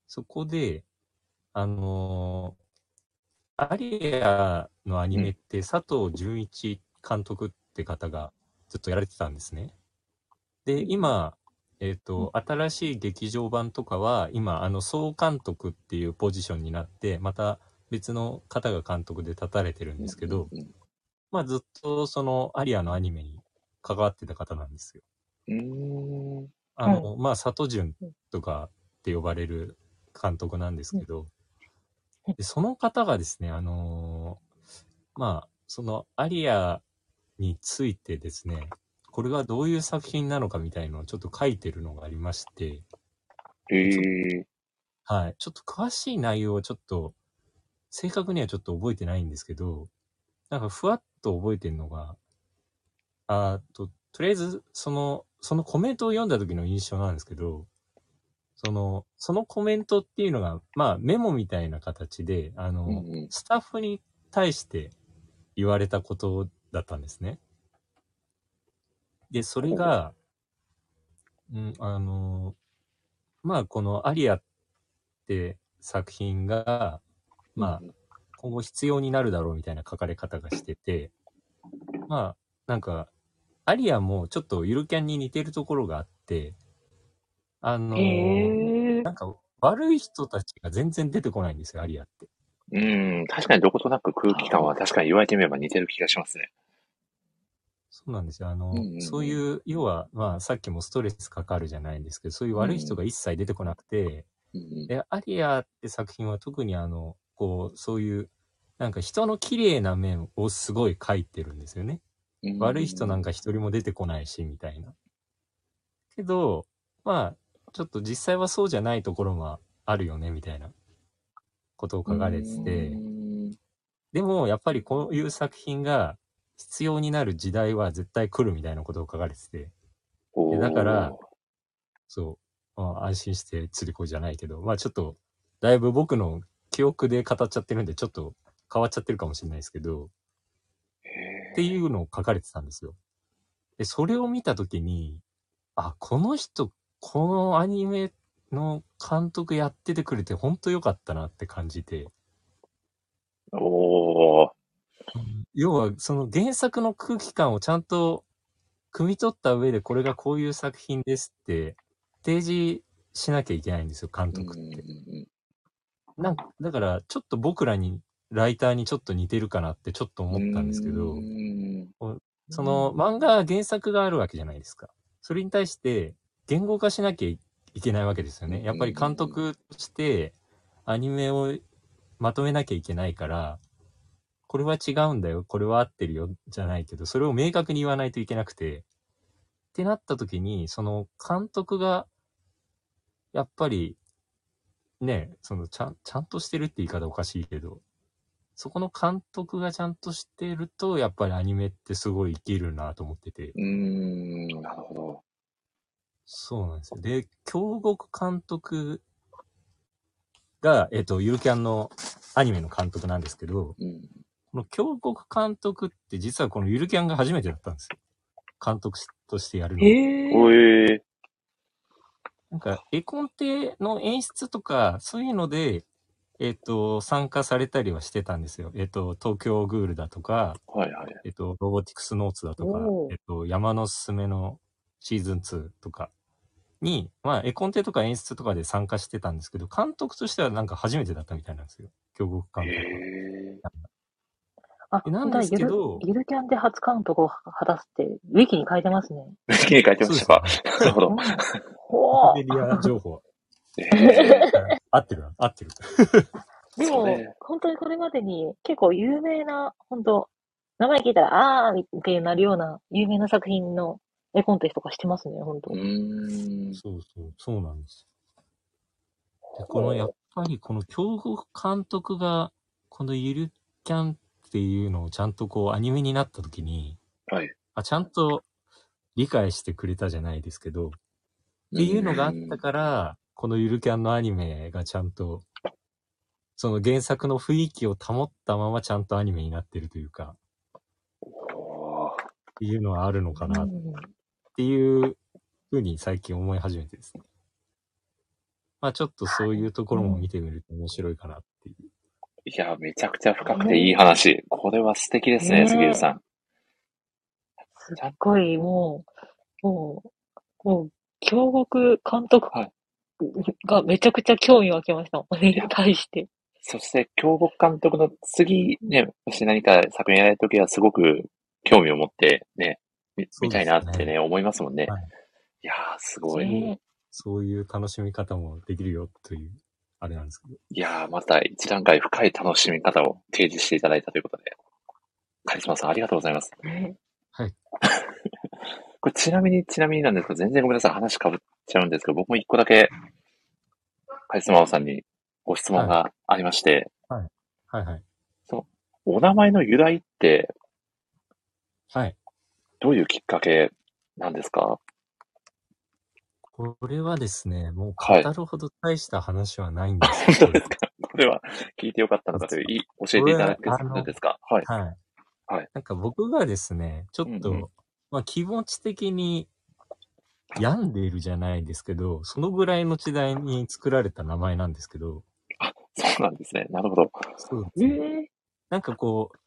そこで、あのアリアのアニメって佐藤純一監督って方がずっとやられてたんですね。で、今、えっ、と、新しい劇場版とかは、今、あの、総監督っていうポジションになって、また別の方が監督で立たれてるんですけど、うんまあずっとそのアリアのアニメに関わってた方なんですよ。うん。うあの、まあ、里潤とかって呼ばれる監督なんですけど、でその方がですね、あのーまあ、そのアリアについてですね、これがどういう作品なのかみたいのをちょっと書いてるのがありまして。えはい。ちょっと詳しい内容をちょっと、正確にはちょっと覚えてないんですけど、なんかふわっと覚えてるのが、あーと、とりあえず、その、そのコメントを読んだ時の印象なんですけど、その、そのコメントっていうのが、まあメモみたいな形で、あの、うんうん。スタッフに対して言われたことだったんですね。で、それが、う。ん、あの、まあこのアリアって作品が、まあ、今後必要になるだろうみたいな書かれ方がしてて、まあ、なんか、アリアもちょっとゆるキャンに似てるところがあって、あのへー。なんか悪い人たちが全然出てこないんですよ、アリアって。うん、確かにどことなく空気感は確かに言われてみれば似てる気がしますね。そうなんですよ。あの、うんうんうんそういう、要は、まあ、さっきもストレスかかるじゃないんですけど、そういう悪い人が一切出てこなくて、うんで、アリアって作品は特にあの、こう、そういう、なんか人の綺麗な面をすごい描いてるんですよね。うん。悪い人なんか一人も出てこないし、みたいな。けど、まあ、ちょっと実際はそうじゃないところもあるよね、みたいなことを書かれてて、うん。でも、やっぱりこういう作品が必要になる時代は絶対来るみたいなことを書かれてて、おー。だから、そう、まあ、安心して釣り子じゃないけど、まあちょっと、だいぶ僕の記憶で語っちゃってるんで、ちょっと変わっちゃってるかもしれないですけど、へっていうのを書かれてたんですよ。で、それを見たときに、あ、この人、このアニメの監督やっててくれて本当良かったなって感じて、ー。おー要はその原作の空気感をちゃんと汲み取った上でこれがこういう作品ですって提示しなきゃいけないんですよ、監督って。うんなんか、だからちょっと僕らに、ライターにちょっと似てるかなってちょっと思ったんですけどう、ん。その漫画原作があるわけじゃないですか。それに対して言語化しなきゃいけないわけですよね。やっぱり監督としてアニメをまとめなきゃいけないから、これは違うんだよ、これは合ってるよ、じゃないけど、それを明確に言わないといけなくて、ってなった時に、その監督が、やっぱり、ね、そのちゃん、ちゃんとしてるって言い方おかしいけど、そこの監督がちゃんとしてると、やっぱりアニメってすごい生きるなと思ってて。うーん、なるほど。そうなんですよ。で、京極監督が、えっと、ゆるキャンのアニメの監督なんですけど、うん。この京極監督って実はこのゆるキャンが初めてだったんですよ。監督としてやるの。えおえなんか、絵コンテの演出とか、そういうので、えっと、参加されたりはしてたんですよ。えっと、東京グールだとか、ー、はいはい。えっと、ロボティクスノーツだとかおー、えっと、山のすすめのシーズン2とかに、まあ、絵コンテとか演出とかで参加してたんですけど、監督としてはなんか初めてだったみたいなんですよ。京極監へ督は。えあ、なんですけどゆるゆるキャンで初監督を果たすって、ウィキに書いてますね。*laughs* ー。好きに書いてましたかなるほどうん。ほウィキペディア情報。え *laughs* ー合ってる合ってる。でも本当にこれまでに結構有名な、本当名前聞いたら、あーってなるような有名な作品の絵コンテストとかしてますね、本当うーん。そうそう、そうなんですよ。で、このやっぱりこの京極監督が、このゆるキャンっていうのをちゃんとこうアニメになった時に、はい。あ、ちゃんと理解してくれたじゃないですけど、っていうのがあったから、このゆるキャンのアニメがちゃんと、その原作の雰囲気を保ったままちゃんとアニメになってるというか、っていうのはあるのかなっうんていうふうに最近思い始めてですね。まあちょっとそういうところも見てみると面白いかなっていう。いや、めちゃくちゃ深くていい話。これは素敵ですね、ね杉浦さん。すっごい、もう、もう、もう、京極監督はいがめちゃくちゃ興味湧きました。これに対して。そして、京極監督の次、ね、もし何か作品やられるときはすごく興味を持ってね、み見たいなってね、思いますもんね。はいいやー、すごい。ねそういう楽しみ方もできるよという、あれなんですけど。いやー、また一段階深い楽しみ方を提示していただいたということで。カリスマさん、ありがとうございます。ね *laughs* これちなみに、ちなみになんですけど、全然ごめんなさい、話かぶっちゃうんですけど、僕も一個だけ、カリスマさんにご質問がありまして、はいはい。お名前の由来って、はい。どういうきっかけなんですか？これはですね、もうはい語るほど大した話はないんで本すけど、当ですか？*laughs* これは聞いてよかったのかという、い教えていただけるんですか？はい。はい。はい。なんか僕がですね、ちょっと、まあ気持ち的に病んでいるじゃないですけど、そのぐらいの時代に作られた名前なんですけど、そうなんですね。なるほど。そうえーなんかこう、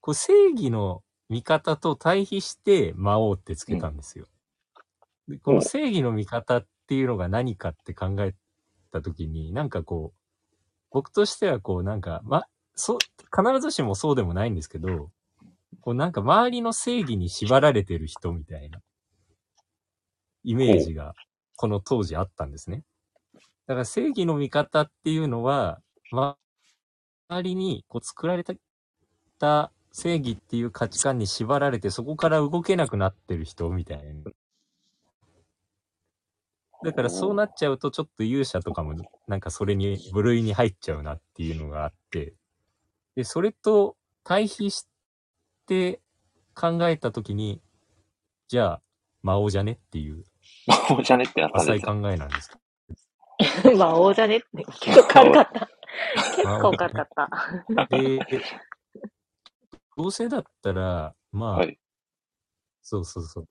こう正義の味方と対比して魔王ってつけたんですよ。でこの正義の味方っていうのが何かって考えたときに、なんかこう、僕としてはこうなんか、ま、そう、必ずしもそうでもないんですけど、こうなんか周りの正義に縛られてる人みたいなイメージがこの当時あったんですね。だから正義の味方っていうのは、周りにこう作られた正義っていう価値観に縛られてそこから動けなくなってる人みたいな。だからそうなっちゃうとちょっと勇者とかもなんかそれに部類に入っちゃうなっていうのがあって、で、それと対比して考えたときに、じゃあ、魔王じゃねっていう魔王じゃねって浅い。考えなんですけ *laughs* 魔王じゃねって、結構軽かった。*laughs* 結構軽かった。ど。で、どうせだったら、まあ、はい。そうそうそう。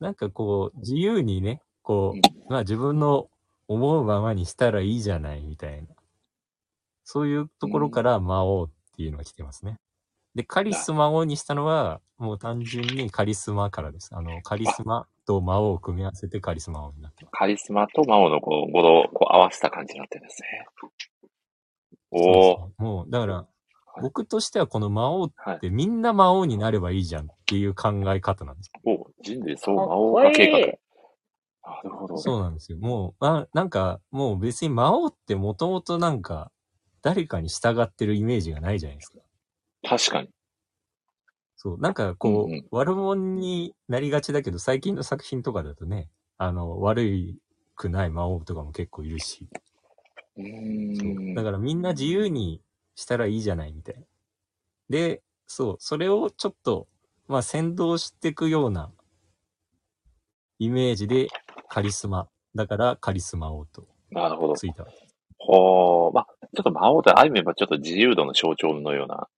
なんかこう、自由にね、こうんう、まあ自分の思うままにしたらいいじゃないみたいな。そういうところから魔王っていうのが来てますね。で、カリス魔王にしたのは、もう単純にカリスマからです。あの、カリスマと魔王を組み合わせてカリスマ王になってます。カリスマと魔王のこう、語呂をこう合わせた感じになってるんですね。おそうおもう、だから、僕としてはこの魔王っはい。てみんな魔王になればいいじゃんっていう考え方なんです。お人類総魔かっ王化計画。い。なるほど。そうなんですよ。もう、あなんか、もう別に魔王ってもともとなんか、誰かに従ってるイメージがないじゃないですか。確かに。そう、なんかこう、うんうん悪者になりがちだけど、最近の作品とかだとね、あの、悪いくない魔王とかも結構いるし、うん。だからみんな自由にしたらいいじゃないみたいな。で、そう、それをちょっと、まあ先導していくようなイメージでカリスマ。だからカリスマ王となるほど。ついた。ほー。まあ、ちょっと魔王ってある意味ちょっと自由度の象徴のような、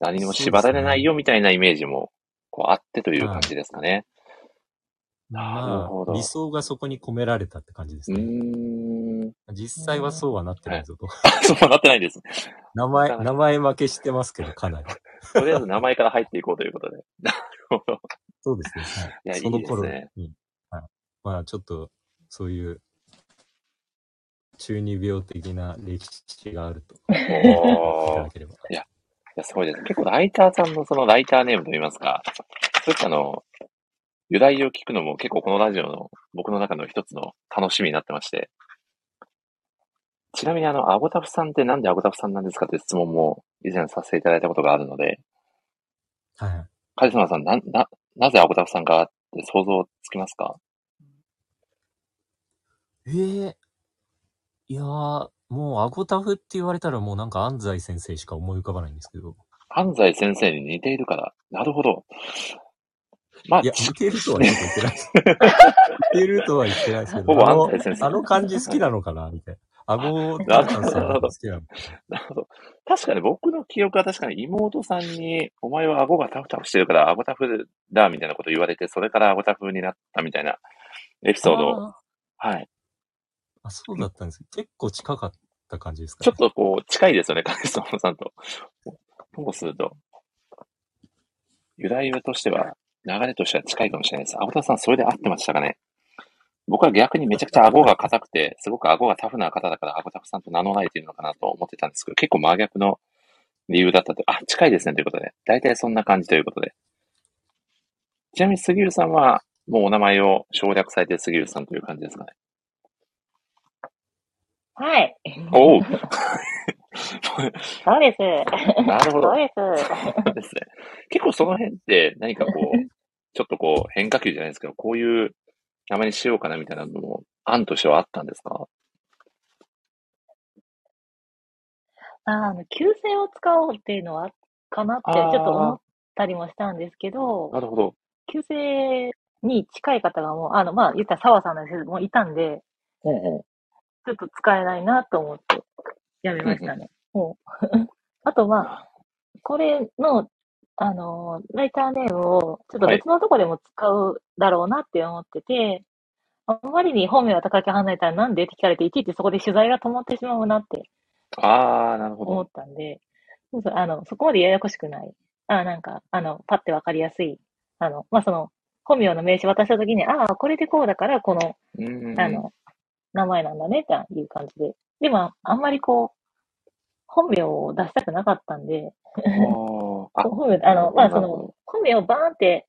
何にも縛られないよみたいなイメージも、こうあってという感じですかね。なるまほどあ、理想がそこに込められたって感じですうね。実際はそうはなってないぞと。*laughs* そうなってないです。名前、名前負けしてますけど、かなり。とりあえず名前から入っていこうということで。*laughs* なるほど。そうですね。はいいやその頃いいですねに、はい。まあ、ちょっと、そういう、中二病的な歴史があると。いたおー。だければ。いや、すごいです。結構ライターさんのそのライターネームといいますか、そういったあの、由来を聞くのも結構このラジオの僕の中の一つの楽しみになってまして。ちなみにあの、アゴタフさんってなんでアゴタフさんなんですかって質問も以前させていただいたことがあるので、はいはい。カリスマさん、な、な、なぜアゴタフさんかって想像つきますか？ええいやー、もう、アゴタフって言われたらもうなんか安西先生しか思い浮かばないんですけど。安西先生に似ているから。なるほど。まあ、いや、似てるとは言ってないです。*laughs* 似てるとは言ってないですけど。ほぼあの安西先生あの感じ好きなのかなみたいな。顎なるほどさん好きなのかなるほど。確かに僕の記憶は確かに妹さんに、お前は顎がタフタフしてるから顎タフだみたいなこと言われて、それから顎タフになったみたいなエピソードを、あはい。あ、そうだったんです結構近かった感じですか、ちょっとこう、近いですよね、カリスマさんと。ともすると、由来としては、流れとしては近いかもしれないです。顎田さん、それで合ってましたかね僕は逆にめちゃくちゃ顎が硬くて、すごく顎がタフな方だから、顎タフさんと名乗られているのかなと思ってたんですけど、結構真逆の理由だったと。あ、近いですね、ということで。大体そんな感じということで。ちなみに杉浦さんは、もうお名前を省略されて杉浦さんという感じですかね。はい。おう *laughs* そうです。なるほどそう。です。そうですね。結構その辺って何かこう、ちょっとこう変化球じゃないですけど、こういう名前にしようかなみたいなのも案としてはあったんですか？ああの、旧姓を使おうっていうのは、かなってちょっと思ったりもしたんですけど、なるほど。旧姓に近い方がもう、あの、まあ、言ったら澤さんですけど、もういたんで、うんうん。ちょっと使えないなと思って、やめましたね。もう *laughs* あと、まあ、これの、あのー、ライターネームを、ちょっと別のとこでも使うだろうなって思ってて、あんまりに本名が高木離れたらなんでって聞かれて、いちいちそこで取材が止まってしまうなってああ、なるほ思ど。ったんで、そうそうあの、そこまでややこしくない。あなんか、あの、パッてわかりやすい。あの、まあ、その、本名の名刺渡したときに、ああ、これでこうだから、この、うん。あの、名前なんだね、っていう感じで。でも、あんまりこう、本名を出したくなかったんで、*laughs* 本名、あの、まあ、その、本名をバーンって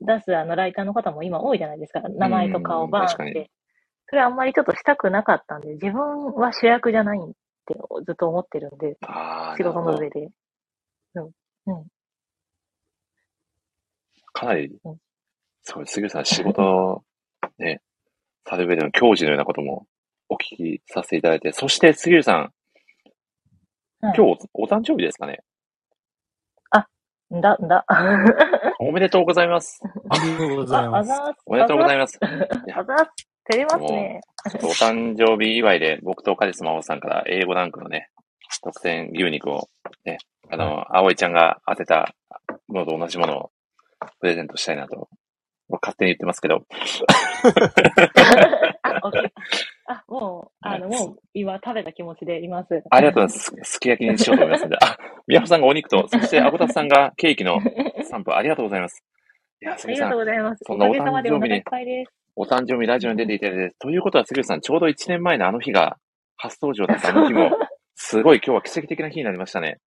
出すあの、ライターの方も今多いじゃないですか。名前と顔をバーンって。それあんまりちょっとしたくなかったんで、自分は主役じゃないってずっと思ってるんで、仕事の上で。うん。うん。かなりうん、すごい、杉浦さん、仕事の、ね、される上での教授のようなこともお聞きさせていただいて、そして杉浦さん、はい今日おお誕生日ですかね？んだ、んだ。*laughs* おめでとうございます。ありがとうございあ、ます。あざーす。おめでとうございまます。あざーす。照れますね。お誕生日祝いで、僕とカリスマオさんから A5 ランクのね、特選牛肉をね、あの、葵ちゃんが当てたものと同じものをプレゼントしたいなと、僕勝手に言ってますけど、*laughs* あ、もう、あの、もう、今食べた気持ちでいます。ありがとうございます。すき焼きにしようと思いますんで。あ、宮本さんがお肉と、*laughs* そしてアボタフさんがケーキのサンプありがとうございます。いや、ありがとう杉さん、ございます。そんなお誕生日に。お誕生日ラジオに出ていただいて、ということは杉さん、ちょうど1年前のあの日が初登場だったあの日も、*laughs* すごい今日は奇跡的な日になりましたね。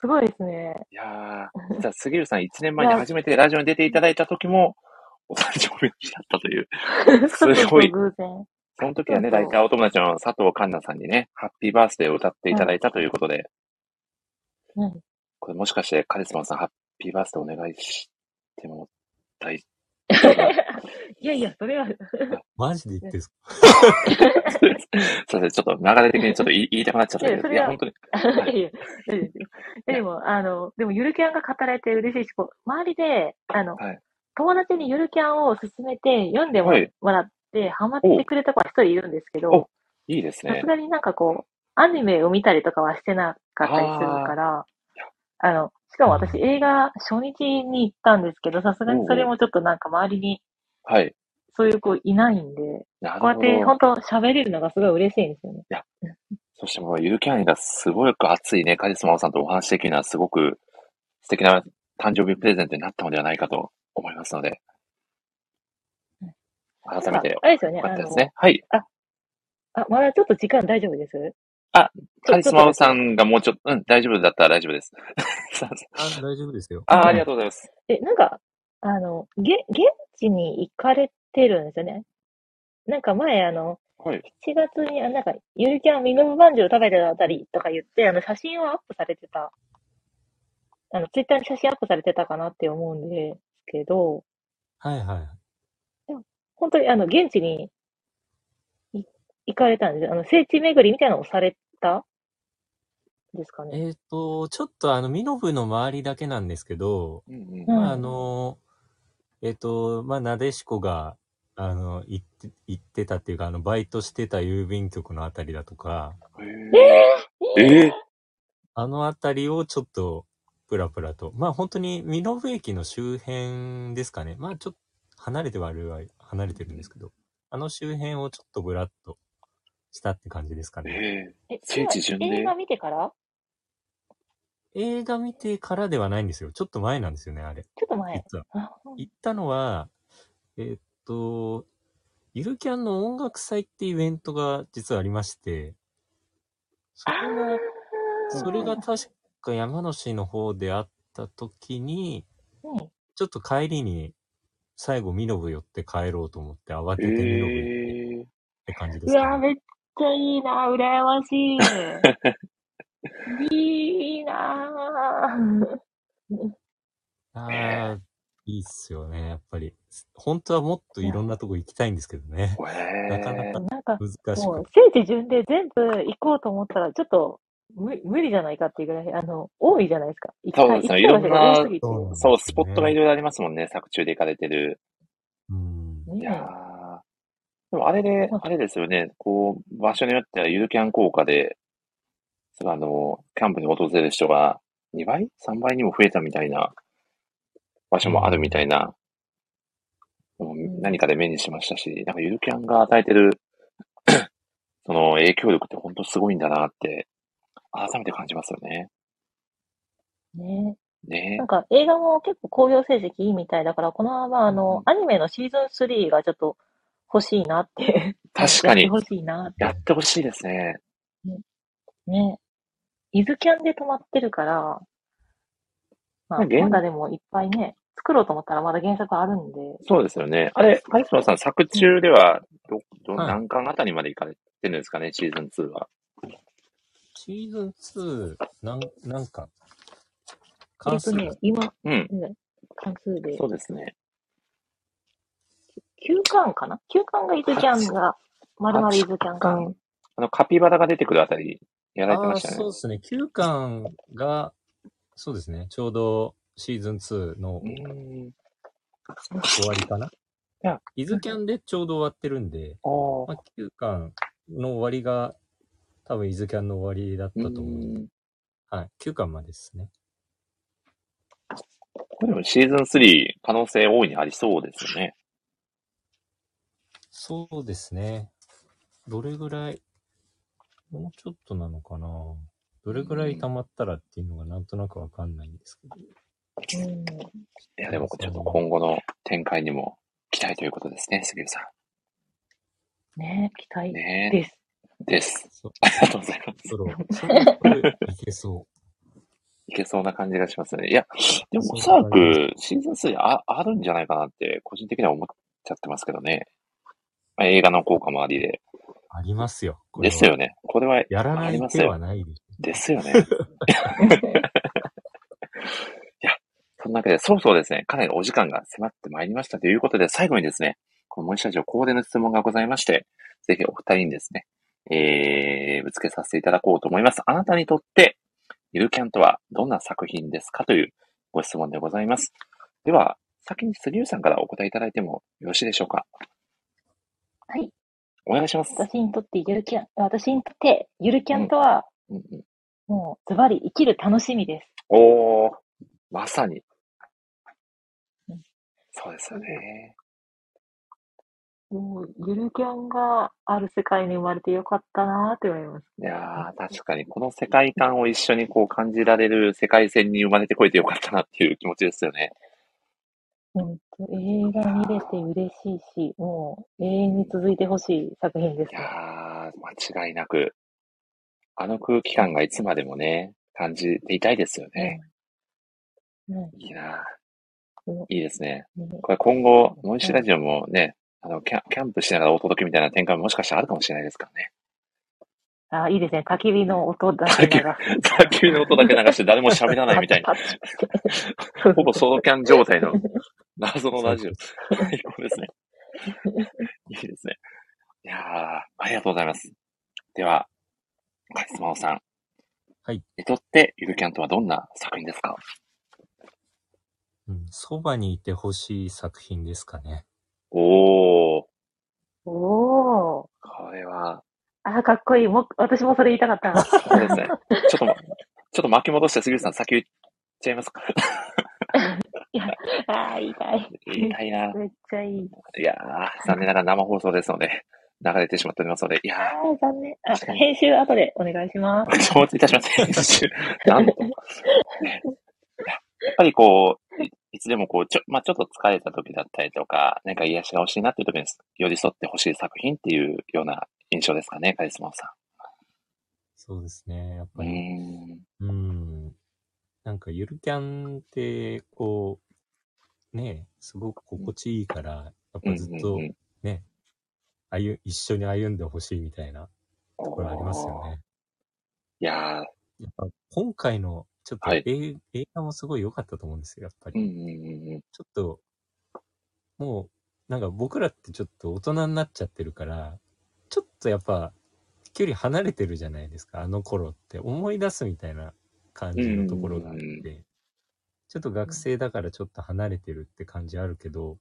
すごいですね。いやー、実は杉浦さん1年前に初めてラジオに出ていただいた時も、お誕生日の日だったという。*laughs* そうそうすごい。偶然。その時はね、そうそう大体お友達の佐藤環奈さんにね、ハッピーバースデーを歌っていただいたということで、うん。これもしかしてカリスマさんハッピーバースデーお願いしても大丈い？*laughs* やいや、それは、マジで言ってんすか？夫すいません、ちょっと流れ的にちょっと言い言いたくなっちゃったけど、いや、本当に。いや。でも、あの、でも、ゆるキャンが語られて嬉しいし、こう、周りで、あの、はい友達にゆるキャンを勧めて、読んでもらって、ハマってくれた子は一人いるんですけどお、いいですねさす。がになんかこう、アニメを見たりとかはしてなかったりするから、あの、しかも私映画初日に行ったんですけど、さすがにそれもちょっとなんか周りにはい。そういう子いないんで、なるほこうやってど。本当喋れるのがすごい嬉しいんですよね。そしてもうゆるキャンがすごく熱いね、カリスマさんとお話しできるのはすごく素敵な誕生日プレゼントになったのではないかと思いますので、改めてあれですよねよかったですね。はい。あ、まだちょっと時間大丈夫です？あ、カリスマさんがもうちょっと、うん、大丈夫だったら大丈夫です。*laughs* あ、大丈夫ですよ。あ、ありがとうございます。とえ、なんか、あの、げ、現地に行かれてるんですよね。なんか前、あの、はい。7月に、あなんか、ゆるキャン、ミノムまんじゅう食べてたあたりとか言って、あの、写真をアップされてた。あの、ツイッターに写真アップされてたかなって思うんですけど、はいはい。本当に、あの、現地にい行かれたんですよ。あの、聖地巡りみたいなのをされたですかね。えっ、と、ちょっとあの、ミノフの周りだけなんですけど、うんうんあ、あの、えっ、と、まあ、なでしこが、あの、行って、行ってたっていうか、あの、バイトしてた郵便局のあたりだとか、へーえーあのあたりをちょっと、プラプラと。まあ、本当に、ミノフ駅の周辺ですかね。まあ、ちょっと、離れてはあるは、離れてるんですけど、あの周辺をちょっとブラッとしたって感じですかね。ええ、聖地巡礼？映画見てから？映画見てからではないんですよ。ちょっと前なんですよね、あれ。ちょっと前？実は。あ行ったのは、えーっと、ゆるキャンの音楽祭ってイベントが実はありまして、それが、それが確か山梨の方であった時に、うんちょっと帰りに最後ミノブ寄って帰ろうと思って慌ててミノブ行って感じでうすかわ、ね。めっちゃいいな、羨ましい。いいなああ、いいっすよね、やっぱり。本当はもっといろんなとこ行きたいんですけどね。*laughs* えなかなか、難しくもう、聖地巡礼全部行こうと思ったら、ちょっと無無理じゃないかっていうぐらい、あの、多いじゃないですか。行きたそうですねい場所が多すぎて。そうなんですそう、スポットがいろいろありますもんね、作中で行かれてる。うん。いやでもあれでうん、あれですよね、こう、場所によってはゆるキャン効果で、すごいあの、キャンプに訪れる人が2倍 ?3 倍にも増えたみたいな場所もあるみたいな、うん何かで目にしましたし、なんかゆるキャンが与えてる、*clears throat* その影響力って本当すごいんだなって、改めて感じますよね。ねねなんか映画も結構興行成績いいみたいだから、このままあうんの、アニメのシーズン3がちょっと欲しいなって。確かにやってほしいなって。やってほしいですね。ね。伊豆キャンで泊まってるから、まあ、まあ現まだでもいっぱいね、作ろうと思ったらまだ原作あるんで、そうですよね。あれ、カリスマさん、作中では、ど、ど、はい何巻あたりまで行かれてるんですかね、シーズン2は。シーズン2、なん、なんか、え関数っとね、今、うん。ね関数で、そうですね。9巻かな ?9 巻が伊豆キャンが、まるまる伊豆キャンが。あの、カピバラが出てくるあたり、やられてああ、ましたねそう。ですね。9巻が、そうですね。ちょうど、シーズン2のうーん。終わりかな。やイズキャンでちょうど終わってるんで、おーまあ、9巻の終わりが多分イズキャンの終わりだったと思う。うんはい。9巻までですね。これでもシーズン3可能性大いにありそうですよね。そうですね。どれぐらい、もうちょっとなのかな。どれぐらい溜まったらっていうのがなんとなくわかんないんですけど。うん。いや、でもちょっと今後の展開にも期待ということですね、杉浦さね期待ん。ねです。です。ありがとうございます。そろ、そいけそいけそうな感じがしますね。いや、でもおそらくシーズン3ああるんじゃないかなって個人的には思っちゃってますけどね。まあ映画の効果もありで。う。ありますよ。ですよね。これはやらない手はないですよね。*laughs* いや、そんなわけで、そろそろですね、かなりお時間が迫ってまいりましたということで、最後にですね、この森下城コーデの質問がございまして、ぜひお二人にですね、えー、ぶつけさせていただこうと思います。あなたにとって、ゆるキャンとはどんな作品ですかというご質問でございます。では、先に杉浦さんからお答えいただいてもよろしいでしょうか？はい。お願いします。私にとってゆるキャン、私にとってゆるキャンとは、うんうん、もうズバリ生きる楽しみです。おー、まさにうん。そうですよね。もう、ゆるキャンがある世界に生まれてよかったなーって思います。いやー、確かにこの世界観を一緒にこう感じられる世界線に生まれてこれてよかったなっていう気持ちですよね。本当映画見れて嬉しいし、もう永遠に続いてほしい作品ですいやね。ー、間違いなく、あの空気感がいつまでもね、感じていたいですよね。うん。うんいいなうんいいですね。ねこれ今後、モイシラジオもね、あのキャン、キャンプしながらお届けみたいな展開ももしかしたらあるかもしれないですからね。あ、いいですね。焚き火の音だけ流す。焚き火の音だけ流して誰も喋らないみたいな。ほぼソロキャン状態の *laughs* 謎のラジオ。最高ですね。いいですね。いやー、ありがとうございます。では、カリスマオさん。はい。にとって、ゆるキャンとはどんな作品ですか？うん。そばにいてほしい作品ですかね。おー、おー。これは、あ、かっこいい。もう、私もそれ言いたかった。そうですね。ちょっとま、ちょっと巻き戻して杉内さん先言っちゃいますか？*laughs* あー、言いたい。言いたいな。めっちゃいい。いやー、残念ながら生放送ですので、流れてしまっておりますので、いやあー、残念。あ、編集後でお願いします。ー、*laughs* 承知いたします。編集なんと。*laughs* ねやっぱりこう、いいつでもこう、ちょ、まあ、ちょっと疲れた時だったりとか、なんか癒しが欲しいなっていう時に寄り添ってほしい作品っていうような印象ですかね、カリスマさそうですね。やっぱり、ん。うん。なんかゆるキャンって、こう、ね、すごく心地いいから、やっぱずっとうんうんうん一緒に歩んでほしいみたいなところありますよね。いやー、やっぱ今回の、ちょっと、はい映映画もすごい良かったと思うんですよ、やっぱり。うんうんうんうん。ちょっと、もう、なんか僕らってちょっと大人になっちゃってるから、ちょっとやっぱ、距離離れてるじゃないですか、あの頃って。思い出すみたいな感じのところがあっうんうんうんて、ちょっと学生だからちょっと離れてるって感じあるけど、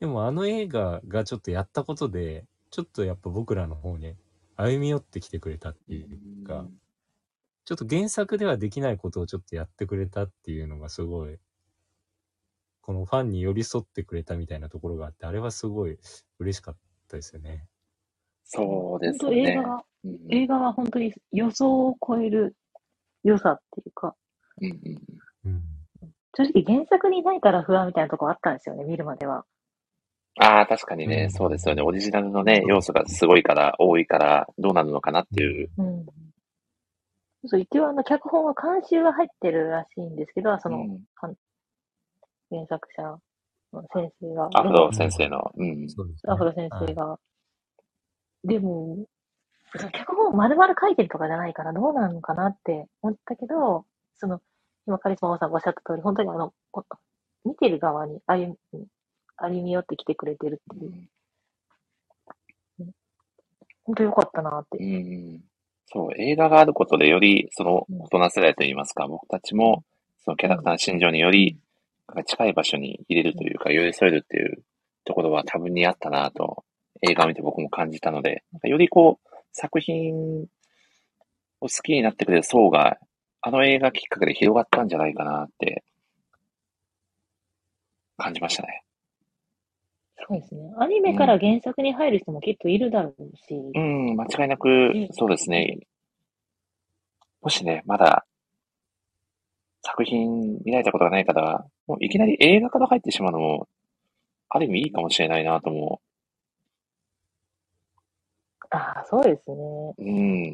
でもあの映画がちょっとやったことで、ちょっとやっぱ僕らの方に歩み寄ってきてくれたっていうか、ちょっと原作ではできないことをちょっとやってくれたっていうのがすごい、このファンに寄り添ってくれたみたいなところがあって、あれはすごい嬉しかったですよね。そうです本当映ね画。は、映画は本当に予想を超える良さっていうか、うんうんうんうん。正直原作にないから不安みたいなとこあったんですよね、見るまでは。ああ、確かにね、うんそうですよね。オリジナルのね、要素がすごいから、多いから、どうなるのかなっていう。うん。そう、一応あの、脚本は監修が入ってるらしいんですけど、そのうん原作者の先生が。アフロ先生の。うん。そうですね。アフロ先はい生が。でも、その脚本を丸々書いてるとかじゃないからどうなのかなって思ったけど、その、今カリスマさんがおっしゃった通り、本当にあの、こ見てる側に歩み、歩み寄ってきてくれてるっていう、本当良かったなって。うん。そう、映画があることでより、その、大人世代といいますか、僕たちも、そのキャラクターの心情により、近い場所に入れるというか、寄り添えるっていうところは多分にあったなと、映画を見て僕も感じたので、よりこう、作品を好きになってくれる層が、あの映画きっかけで広がったんじゃないかなって、感じましたね。そうですね。アニメから原作に入る人もきっといるだろうし。うん、間違いなくん、そうですね。もしね、まだ、作品見られたことがない方は、もういきなり映画から入ってしまうのも、ある意味いいかもしれないなと思ああ、そうですね。う。うん。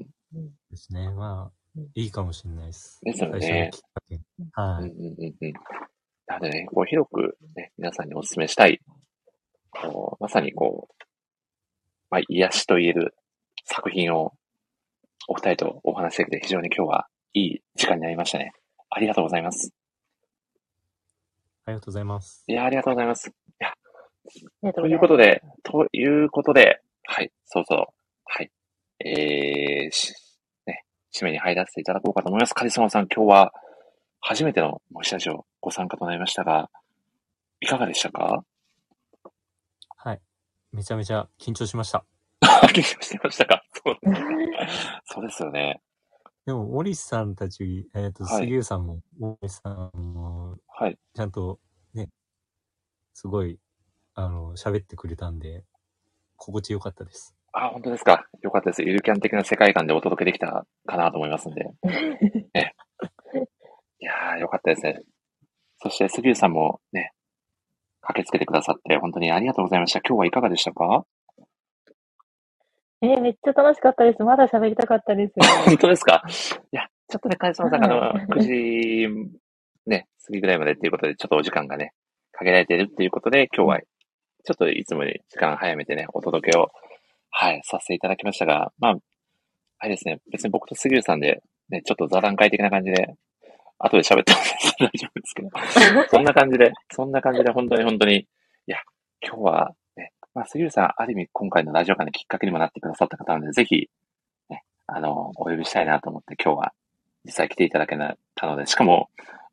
ですね。まあうん、いいかもしれないです。ですよね最初のきっかけ。うん。うんうん。なのでね、こう広くね、皆さんにお勧めしたい、こうまさにこう、まあ、癒しと言える作品をお二人とお話しできて非常に今日はいい時間になりましたね。ありがとうございます。ありがとうございます。いや、ありがとうございます。いや、ありがととうございうます。いことで、ということで、はい、そうそう、はい、えー、し、ね、締めに入らせていただこうかと思います。カリスマさん、今日は初めての模試ラジオご参加となりましたが、いかがでしたか？はい。めちゃめちゃ緊張しました。緊張してましたか？そうそうですよね。でも、森さんたち、えっ、と、はい杉浦さんも、森さんも、はい。ちゃんと、ね、すごい、あの、喋ってくれたんで、心地よかったです。あ、本当ですか？よかったです。ゆるキャン的な世界観でお届けできたかなと思いますんで。*laughs* ね、いやー、よかったですね。そして、杉浦さんもね、駆けつけてくださって、本当にありがとうございました。今日はいかがでしたか？えーめっちゃ楽しかったです。まだ喋りたかったです。*laughs* 本当ですか？いや、ちょっとね、カリスマさんがあの、はい9時、ね、過ぎぐらいまでっていうことで、ちょっとお時間がね、かけられているっていうことで、今日は、ちょっといつもより時間早めてね、お届けを、はい、させていただきましたが、まあ、あれですね、別に僕と杉浦さんで、ね、ちょっと座談会的な感じで、後で喋っても大丈夫ですけど、そんな感じで、そんな感じで、本当に本当に、いや、今日は、ね、まあ、杉浦さん、ある意味今回のラジオ会のきっかけにもなってくださった方なので、ぜひ、ね、あの、お呼びしたいなと思って今日は実際来ていただけたので、しかも、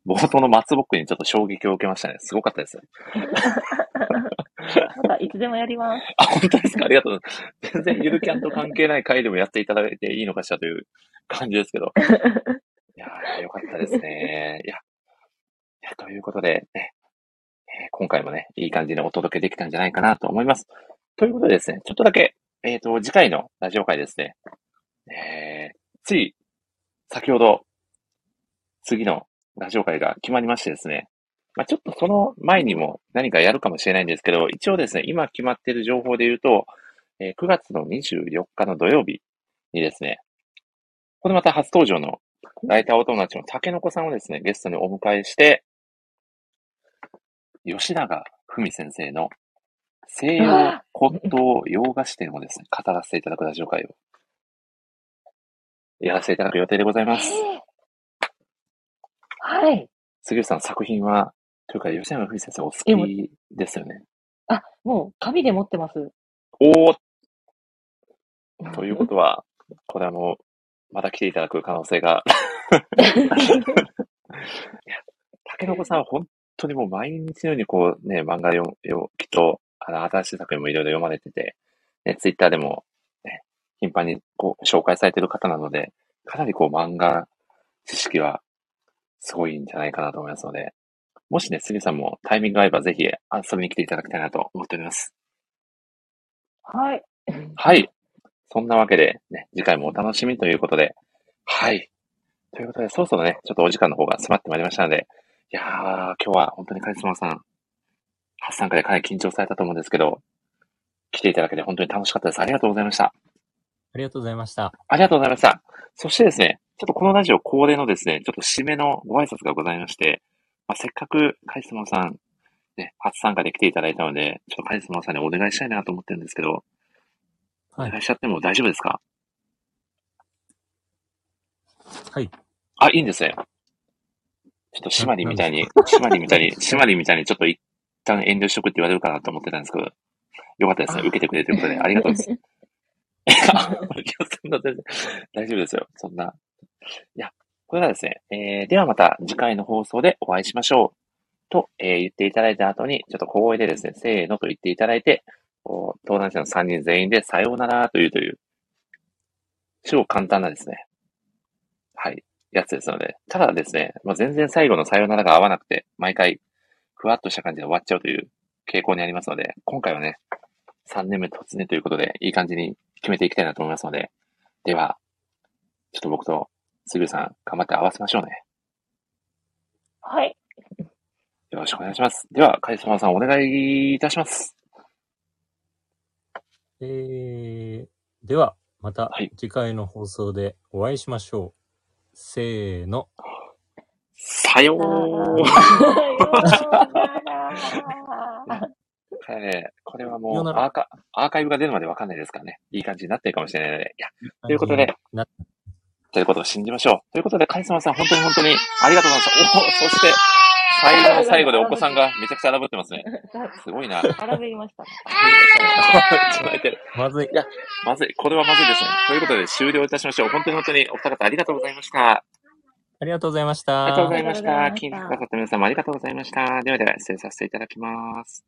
冒頭の松ぼっくりにちょっと衝撃を受けましたね。すごかったです。*laughs* またいつでもやります。あ、本当ですか？ありがとうございます。全然ゆるキャンと関係ない回でもやっていただいていいのかしらという感じですけど。よかったですね。いや、ということで、ね、え今回もね、いい感じにお届けできたんじゃないかなと思います。ということでですね、ちょっとだけ、えっ、と、次回のラジオ会ですね、えー、つい、先ほど、次のラジオ会が決まりましてですね、まあ、ちょっとその前にも何かやるかもしれないんですけど、一応ですね、今決まっている情報で言うと、えー9月の24日の土曜日にですね、これまた初登場のライターお友達の竹の子さんをですね、ゲストにお迎えして、吉永文先生の西洋骨董洋菓子店をですね、語らせていただくラジオ会をやらせていただく予定でございます。はい。杉内さん作品は、というか吉永文先生お好きですよね。あ、もう紙で持ってます。おーということは、これはもう、また来ていただく可能性が。竹の子さんは本当にもう毎日のようにこうね、漫画読む、よきっと、あの、新しい作品もいろいろ読まれてて、ね、ツイッターでも、ね、頻繁にこう、紹介されている方なので、かなりこう、漫画知識は、すごいんじゃないかなと思いますので、もしね、杉さんもタイミングが合えばぜひ遊びに来ていただきたいなと思っております。はい。はい。そんなわけで、ね、次回もお楽しみということで、はい。ということで、そろそろね、ちょっとお時間の方が迫ってまいりましたので、いやー、今日は本当にカリスマさん、初参加でかなり緊張されたと思うんですけど、来ていただけて本当に楽しかったです。ありがとうございました。ありがとうございました。ありがとうございました。そしてですね、ちょっとこのラジオ恒例のですね、ちょっと締めのご挨拶がございまして、まあ、せっかくカリスマさん、ね、初参加で来ていただいたので、ちょっとカリスマさんにお願いしたいなと思ってるんですけど、おはい願いしちゃっても大丈夫ですか？はい。あ、いいんですね。ちょっと締まりみたいに、締まりみたいに、締まりみたいにちょっと一旦遠慮しとくって言われるかなと思ってたんですけど、よかったですね。あ受けてくれるということで、ありがとうございます。*laughs* いや、そんな全然大丈夫ですよ。そんな。いや、これがですね、えー、ではまた次回の放送でお会いしましょう。と、えー言っていただいた後に、ちょっと小声でですね、せーのと言っていただいて、登壇者の3人全員でさようならというという、超簡単なですね、はい、やつですので、ただですね、まあ、全然最後のさようならが合わなくて、毎回、ふわっとした感じで終わっちゃうという傾向にありますので、今回はね、3年目突入ということで、いい感じに決めていきたいなと思いますので、では、ちょっと僕とすぐさん、頑張って合わせましょうね。はい。よろしくお願いします。では、カリスマさんお願いいたします。えー、では、またはい次回の放送でお会いしましょう。せーの。さようあこれね、これはさようならもうアーカアーカイブが出るまでわかんないですからね。いい感じになってるかもしれないので。いや、ということで、なということを信じましょう。ということで、カリスマさん、本当に本当にありがとうございました。おお、そして、最後の最後でお子さんがめちゃくちゃ荒ぶってますね。*laughs* すごいな。荒べりましたね。ちょっと泣いてるまずい。まずい。これはまずいですね。ということで、終了いたしましょう。本当に本当にお二方ありがとうございました。ありがとうございました。ありがとうございました。ありがとうございました聞いてくださった皆様ありがとうございました。ではでは、失礼させていただきます。